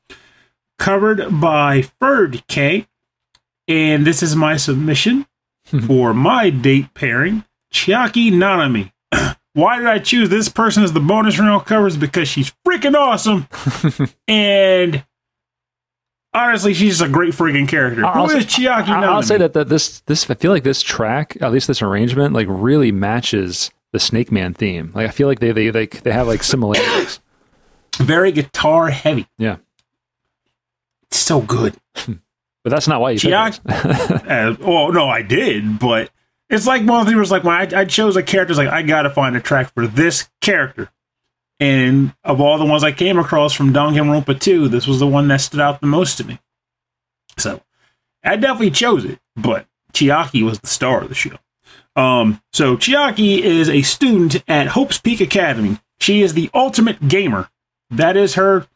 Speaker 3: covered by Ferd K. And this is my submission for my date pairing, Chiaki Nanami. Why did I choose this person as the bonus round covers? Because she's freaking awesome. and honestly, she's a great freaking character.
Speaker 2: I'll
Speaker 3: Who
Speaker 2: say-
Speaker 3: is Chiaki Nanami?
Speaker 2: I'll say that, that this this I feel like this track, at least this arrangement, like really matches the Snake Man theme. Like I feel like they they they, they have like similarities.
Speaker 3: Very guitar heavy.
Speaker 2: Yeah,
Speaker 3: It's so good.
Speaker 2: but that's not why you
Speaker 3: Chiaki-. Uh, well, no, I did, but it's like one of the things was like when I, I chose a character, it's like I gotta find a track for this character. And of all the ones I came across from Danganronpa 2, this was the one that stood out the most to me. So I definitely chose it, but Chiaki was the star of the show. Um, so Chiaki is a student at Hope's Peak Academy. She is the ultimate gamer. That is her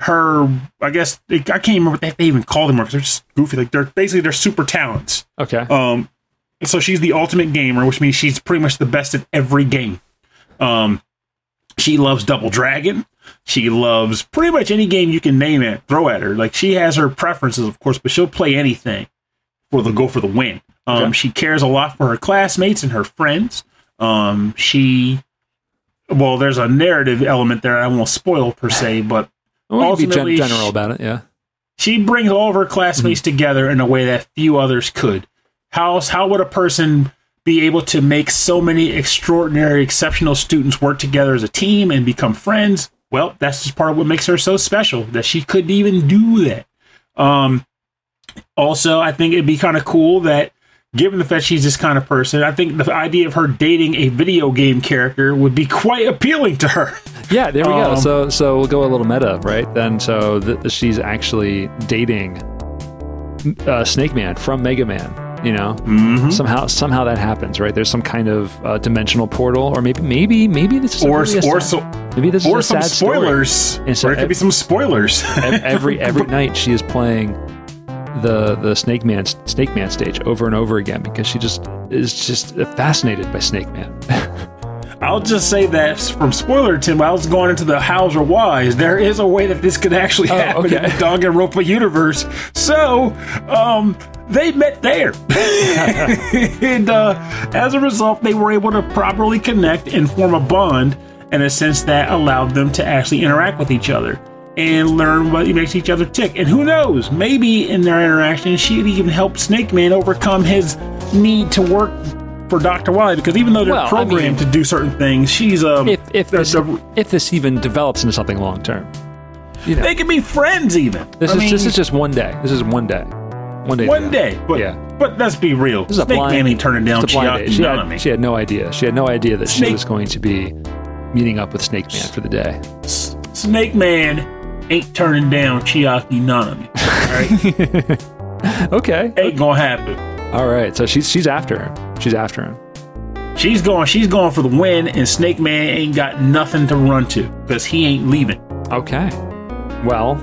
Speaker 3: her I guess I can't remember what they, they even call them because they're just goofy. Like they're basically they're super talents.
Speaker 2: okay,
Speaker 3: Um, so she's the ultimate gamer, which means she's pretty much the best at every game. Um, she loves Double Dragon. She loves pretty much any game you can name it, throw at her. Like she has her preferences, of course, but she'll play anything for the go for the win. Um,
Speaker 2: Okay.
Speaker 3: she cares a lot for her classmates and her friends. Um, she, well, there's a narrative element there. I won't spoil per se, but
Speaker 2: well, we can be gen-
Speaker 3: ultimately,
Speaker 2: general
Speaker 3: sh-
Speaker 2: about it. Yeah,
Speaker 3: she brings all of her classmates together in a way that few others could. How how would a person be able to make so many extraordinary, exceptional students work together as a team and become friends? Well, that's just part of what makes her so special that she couldn't even do that. Um, also, I think it'd be kind of cool that, given the fact she's this kind of person, I think the idea of her dating a video game character would be quite appealing to her.
Speaker 2: Yeah, there we go.
Speaker 3: Um,
Speaker 2: So so we'll go a little meta, right? Then so th- she's actually dating uh, Snake Man from Mega Man. You know,
Speaker 3: Mm-hmm.
Speaker 2: somehow somehow that happens, right? There's some kind of uh, dimensional portal, or maybe maybe maybe this is
Speaker 3: Or
Speaker 2: really
Speaker 3: or
Speaker 2: sad-
Speaker 3: so,
Speaker 2: maybe this is
Speaker 3: or
Speaker 2: a
Speaker 3: some
Speaker 2: sad
Speaker 3: spoilers.
Speaker 2: So
Speaker 3: or it could
Speaker 2: ev-
Speaker 3: be some spoilers.
Speaker 2: Every every night she is playing the the Snake Man Snake Man stage over and over again because she just is just fascinated by Snake Man.
Speaker 3: I'll just say that from spoiler Tim, I was going into the hows or whys. There is a way that this could actually
Speaker 2: Oh,
Speaker 3: happen in
Speaker 2: okay.
Speaker 3: the Danganronpa universe. So, um, they met there, and uh, as a result, they were able to properly connect and form a bond in a sense that allowed them to actually interact with each other and learn what makes each other tick. And who knows, maybe in their interaction, she'd even help Snake Man overcome his need to work for Dr. Wily because even though they're
Speaker 2: Well, I
Speaker 3: programmed
Speaker 2: mean-
Speaker 3: to do certain things, she's um
Speaker 2: if if this
Speaker 3: they're-
Speaker 2: if this even develops into something long term, you know,
Speaker 3: they can be friends even.
Speaker 2: this
Speaker 3: I
Speaker 2: is
Speaker 3: mean,
Speaker 2: this is just one day. This is one day, one day.
Speaker 3: one day, but
Speaker 2: Yeah.
Speaker 3: but let's be real.
Speaker 2: This is a
Speaker 3: Snake
Speaker 2: blind.
Speaker 3: Man ain't turning down
Speaker 2: a.
Speaker 3: Chiaki
Speaker 2: She had, she had no idea. She had no idea that she was going to be meeting up with Snake Man for the day.
Speaker 3: S- Snake Man ain't turning down Chiaki Nanami.
Speaker 2: Okay.
Speaker 3: ain't gonna happen.
Speaker 2: All right. So she's she's after him. She's after him.
Speaker 3: She's going she's going for the win and Snake Man ain't got nothing to run to because he ain't leaving.
Speaker 2: Okay. Well,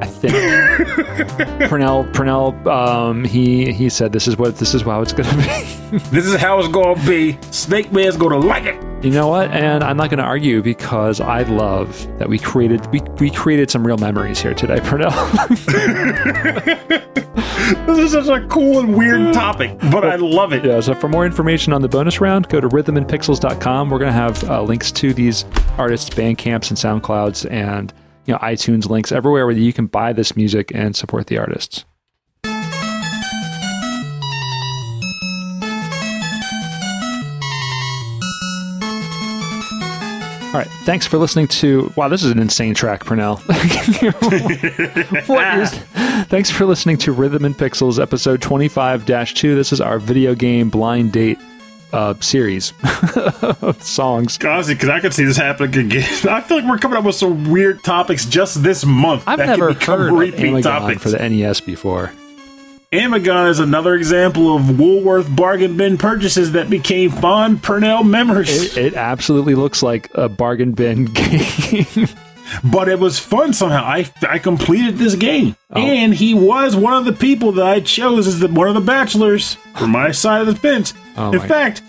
Speaker 2: I think Purnell Purnell um, he he said this is what this is how it's gonna be.
Speaker 3: This is how it's gonna be. Snake Man's gonna like it.
Speaker 2: You know what? And I'm not gonna argue because I love that we created we, we created some real memories here today, Purnell.
Speaker 3: This is such a cool and weird topic, but I love it.
Speaker 2: yeah. So for more information on the bonus round, go to rhythmandpixels.com. We're gonna have uh, links to these artists' Bandcamps and SoundClouds and you know iTunes links everywhere where you can buy this music and support the artists. All right. Thanks for listening to. Wow, this is an insane track, Purnell. what is? Thanks for listening to Rhythm and Pixels, episode twenty-five two. This is our video game blind date uh, series of songs.
Speaker 3: Honestly, because I could see this happening again. I feel like we're coming up with some weird topics just this month.
Speaker 2: I've
Speaker 3: that
Speaker 2: never heard of
Speaker 3: repeat
Speaker 2: Amagon
Speaker 3: topics.
Speaker 2: for the NES before.
Speaker 3: Amagon is another example of Woolworth bargain bin purchases that became fond Purnell memories.
Speaker 2: It, it absolutely looks like a bargain bin game.
Speaker 3: but it was fun somehow. I I completed this game,
Speaker 2: Oh.
Speaker 3: and he was one of the people that I chose as the, one of the bachelors for my side of the fence.
Speaker 2: Oh
Speaker 3: In fact,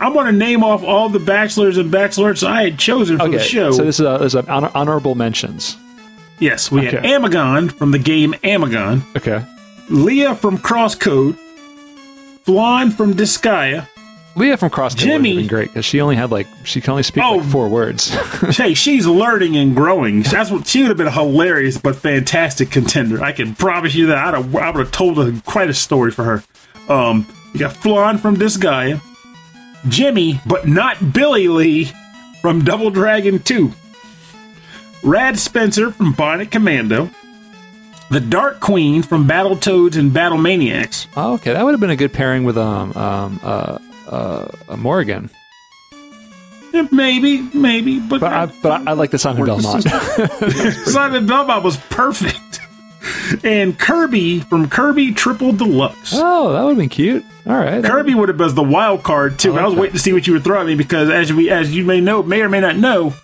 Speaker 3: I'm going to name off all the bachelors and bachelorettes I had chosen for
Speaker 2: okay,
Speaker 3: the show.
Speaker 2: so this is a, this is honor, honorable mentions.
Speaker 3: yes, we had
Speaker 2: Okay.
Speaker 3: Amagon from the game Amagon,
Speaker 2: Okay,
Speaker 3: Lea from Crosscode, Flonne from Disgaea.
Speaker 2: Lea from Cross would have been great because she only had like she can only speak
Speaker 3: Oh.
Speaker 2: like four words.
Speaker 3: hey, she's learning and growing. That's what she would have been a hilarious but fantastic contender. I can promise you that. I'd have, I would have told a, quite a story for her. Um, you got Flan from guy, Jimmy, but not Billy Lee from Double Dragon 2, Rad Spencer from Bionic Commando, the Dark Queen from Battletoads and Battle Maniacs.
Speaker 2: oh, okay, that would have been a good pairing with um um uh uh, uh Morrigan.
Speaker 3: Eh, Maybe, maybe, but,
Speaker 2: But I, but I, I like the of Belmont.
Speaker 3: Simon Belmont was perfect. And Kirby from Kirby Triple Deluxe.
Speaker 2: oh, that would have been cute. All right,
Speaker 3: Kirby would have been the wild card too. I, was
Speaker 2: that.
Speaker 3: waiting to see what you would throw at me because, as we, as you may know, may or may not know,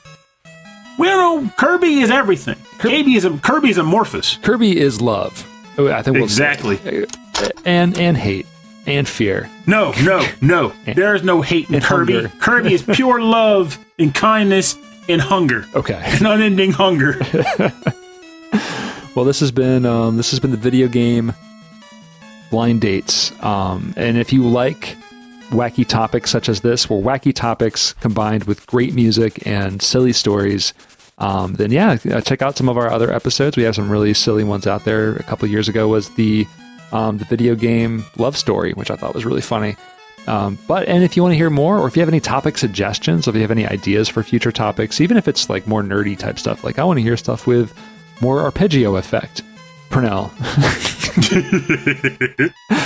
Speaker 3: we don't know. Kirby is everything. Kirby is a Kirby is amorphous.
Speaker 2: Kirby is love. Oh, I think we'll
Speaker 3: Exactly.
Speaker 2: and and hate and fear.
Speaker 3: No, no, no. There is no hate in Kirby.
Speaker 2: hunger.
Speaker 3: Kirby is pure love and kindness and hunger,
Speaker 2: Okay.
Speaker 3: and unending hunger.
Speaker 2: Well, this has been um, this has been the video game blind dates. Um, and if you like wacky topics such as this, where wacky topics combined with great music and silly stories, um, then yeah, check out some of our other episodes. We have some really silly ones out there. A couple years ago was the um, the video game love story, which I thought was really funny. Um, but and if you want to hear more, or if you have any topic suggestions, or if you have any ideas for future topics, even if it's like more nerdy type stuff, like I want to hear stuff with more arpeggio effect. Purnell,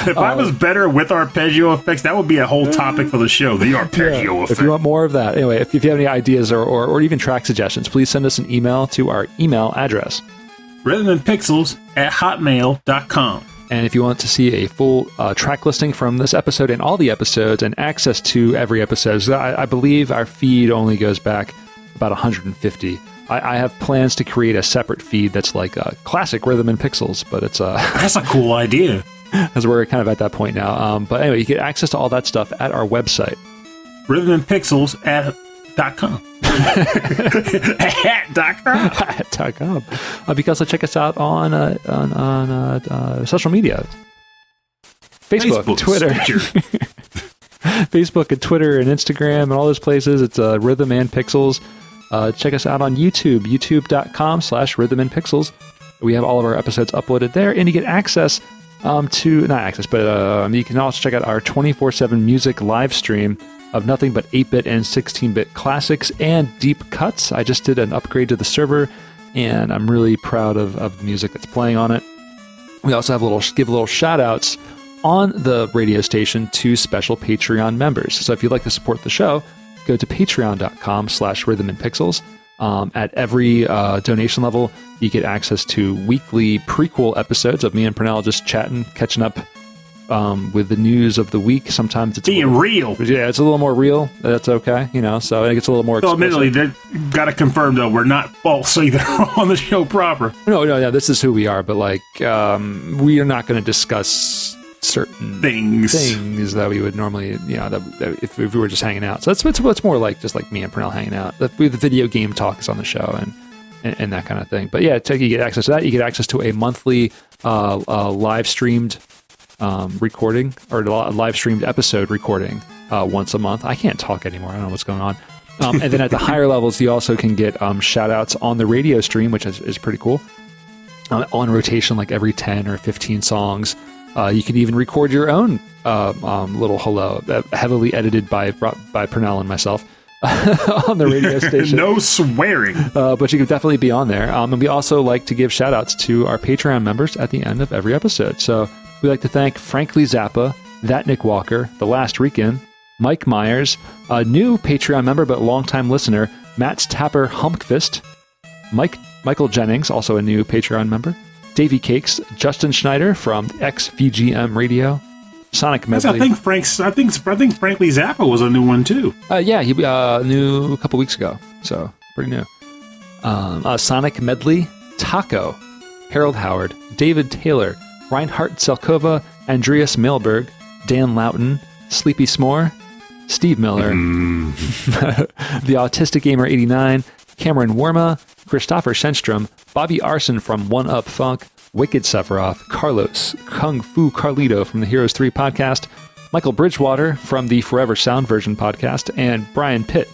Speaker 3: If I was better with arpeggio effects, that would be a whole topic for the show. The arpeggio
Speaker 2: effects.
Speaker 3: if
Speaker 2: you want more of that, anyway, if, if you have any ideas or, or, or even track suggestions, please send us an email to our email address.
Speaker 3: Rhythm and Pixels at hotmail.com.
Speaker 2: And if you want to see a full uh, track listing from this episode and all the episodes and access to every episode, so I, I believe our feed only goes back about 150. I, I have plans to create a separate feed that's like a classic rhythm and pixels, but it's a
Speaker 3: that's a cool idea.
Speaker 2: as we're kind of at that point now. Um, but anyway, you get access to all that stuff at our website.
Speaker 3: Rhythm and Pixels at dot com. at dot com.
Speaker 2: at dot com, uh, because uh, check us out on uh, on, on uh, uh, social media, Facebook,
Speaker 3: Facebook,
Speaker 2: Twitter, Facebook and Twitter and Instagram and all those places. It's uh, Rhythm and Pixels. Uh, check us out on YouTube, youtube.com slash Rhythm and Pixels. We have all of our episodes uploaded there, and you get access um, to, not access, but um, you can also check out our 24 7 music live stream of nothing but 8 bit and 16 bit classics and deep cuts. I just did an upgrade to the server, and I'm really proud of, of the music that's playing on it. We also have little give little shout outs on the radio station to special Patreon members. So if you'd like to support the show, go to patreon.com slash rhythm and pixels. Um, at every uh, donation level, you get access to weekly prequel episodes of me and Pernell just chatting, catching up um, with the news of the week. Sometimes it's
Speaker 3: Being
Speaker 2: little,
Speaker 3: real.
Speaker 2: yeah, it's a little more real. That's okay, you know. So it gets a little more.
Speaker 3: So admittedly, they got to confirm though we're not false either on the show proper.
Speaker 2: no, no, no. This is who we are, but like, um, we are not going to discuss certain
Speaker 3: Things.
Speaker 2: things that we would normally, you know, that, that if, if we were just hanging out. So that's it's, it's more like just like me and Pernell hanging out. The, the video game talk is on the show and, and and that kind of thing. But yeah, you get access to that. You get access to a monthly uh, uh, live streamed um, recording or a live streamed episode recording uh, once a month. I can't talk anymore. I don't know what's going on. Um, and then at the higher levels, you also can get um, shout outs on the radio stream, which is, is pretty cool uh, on rotation like every 10 or 15 songs. Uh, you can even record your own uh, um, little hello, uh, heavily edited by by Pernell and myself on the radio station.
Speaker 3: no swearing.
Speaker 2: Uh, but you can definitely be on there. Um, and we also like to give shout outs to our Patreon members at the end of every episode. So we like to thank Frankly Zappa, That Nick Walker, The Last Rican, Mike Myers, a new Patreon member but longtime listener, Matt's Tapper Humpfist, Mike Michael Jennings, also a new Patreon member, Davey Cakes, Justin Schneider from XVGM Radio, Sonic
Speaker 3: Yes, I
Speaker 2: Medley.
Speaker 3: think Frank's. I think I think Frankly Zappa was a new one too.
Speaker 2: Uh, yeah, he uh, new a couple weeks ago, so pretty new. Um, uh, Sonic Medley, Taco, Harold Howard, David Taylor, Reinhard Selkova, Andreas Milberg, Dan Loughton, Sleepy S'more, Steve Miller, the Autistic Gamer 89, Cameron Worma, Christopher Shenstrom, Bobby Arson from One Up Funk, Wicked Sephiroth, Carlos, Kung Fu Carlito from the Heroes 3 podcast, Michael Bridgewater from the Forever Sound version podcast, and Brian Pitt.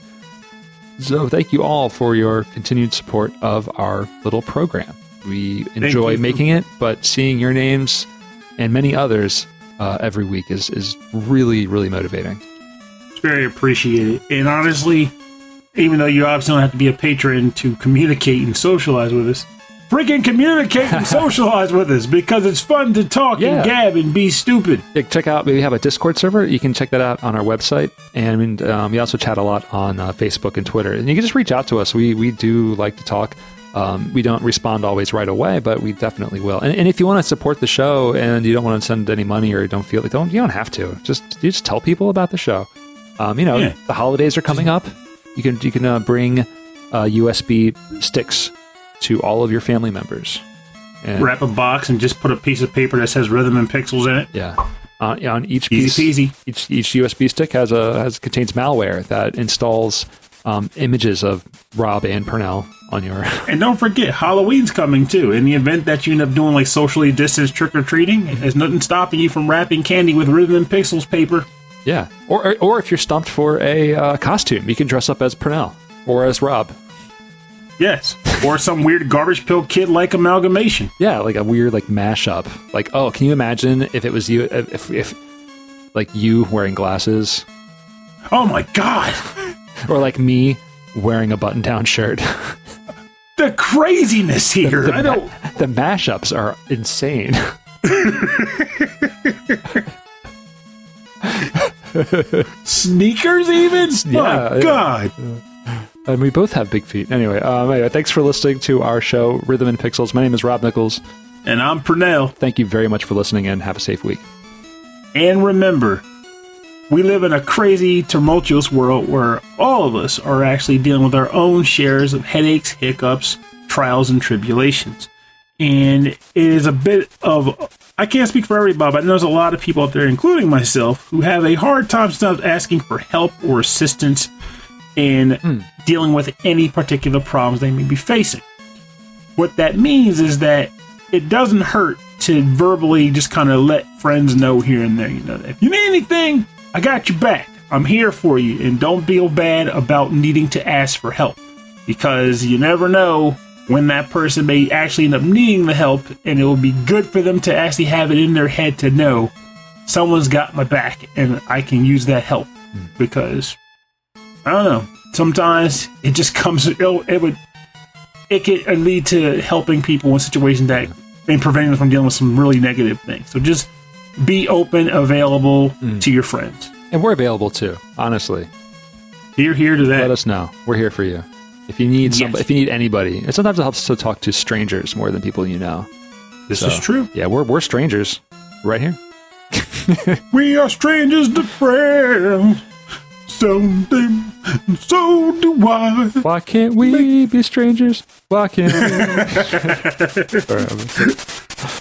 Speaker 2: So thank you all for your continued support of our little program. We enjoy making it, but seeing your names and many others uh, every week is, is really, really motivating.
Speaker 3: It's very appreciated. And honestly, even though you obviously don't have to be a patron to communicate and socialize with us, freaking communicate and socialize with us because it's fun to talk
Speaker 2: Yeah.
Speaker 3: and gab and be stupid.
Speaker 2: Yeah, check out. We have a Discord server. You can check that out on our website, and um, we also chat a lot on uh, Facebook and Twitter. And you can just reach out to us. We we do like to talk. Um, we don't respond always right away, but we definitely will. And, and if you want to support the show and you don't want to send any money or you don't feel like don't you don't have to. Just you just tell people about the show. Um, you know,
Speaker 3: Yeah.
Speaker 2: the holidays are coming up. You can you can uh, bring uh, USB sticks to all of your family members. And,
Speaker 3: Wrap a box and just put a piece of paper that says rhythm and pixels in it.
Speaker 2: Yeah. Uh, on each piece,
Speaker 3: Easy peasy.
Speaker 2: each each USB stick has a has contains malware that installs um, images of Rob and Purnell on your.
Speaker 3: And don't forget, Halloween's coming too. In the event that you end up doing like socially distanced trick or treating, there's nothing stopping you from wrapping candy with rhythm and pixels paper.
Speaker 2: Yeah, or, or if you're stumped for a uh, costume, you can dress up as Purnell or as Rob.
Speaker 3: Yes. or some weird Garbage Pail Kid like amalgamation.
Speaker 2: Yeah, like a weird like mashup. Like, oh, can you imagine if it was you? If if like you wearing glasses,
Speaker 3: Oh my god,
Speaker 2: or like me wearing a button-down shirt.
Speaker 3: the craziness here!
Speaker 2: the,
Speaker 3: I don't.
Speaker 2: the mashups are insane.
Speaker 3: Sneakers, even?
Speaker 2: Yeah,
Speaker 3: my
Speaker 2: yeah.
Speaker 3: god.
Speaker 2: And we both have big feet. Anyway, um, anyway, thanks for listening to our show, Rhythm and Pixels. My name is Rob Nichols.
Speaker 3: And I'm Purnell.
Speaker 2: Thank you very much for listening and have a safe week.
Speaker 3: And remember, we live in a crazy, tumultuous world where all of us are actually dealing with our own shares of headaches, hiccups, trials, and tribulations. And it is a bit of, I can't speak for everybody, but there's a lot of people out there, including myself, who have a hard time sometimes asking for help or assistance in hmm. dealing with any particular problems they may be facing. What that means is that it doesn't hurt to verbally just kind of let friends know here and there. You know, if you need anything, I got your back. I'm here for you, and don't feel bad about needing to ask for help because you never know when that person may actually end up needing the help, and it will be good for them to actually have it in their head to know someone's got my back and I can use that help because I don't know. Sometimes it just comes. It, it would. It could lead to helping people in situations that and preventing them from dealing with some really negative things. So just be open, available mm. to your friends.
Speaker 2: And we're available too, honestly.
Speaker 3: Here, here to that.
Speaker 2: Let us know. We're here for you. If you need some,
Speaker 3: Yes.
Speaker 2: if you need anybody, and sometimes it helps to talk to strangers more than people you know.
Speaker 3: This
Speaker 2: So,
Speaker 3: is true.
Speaker 2: Yeah, we're we're strangers right here.
Speaker 3: We are strangers to friends. So them, so do I.
Speaker 2: Why can't we be strangers? Why can't we? All right, I'm-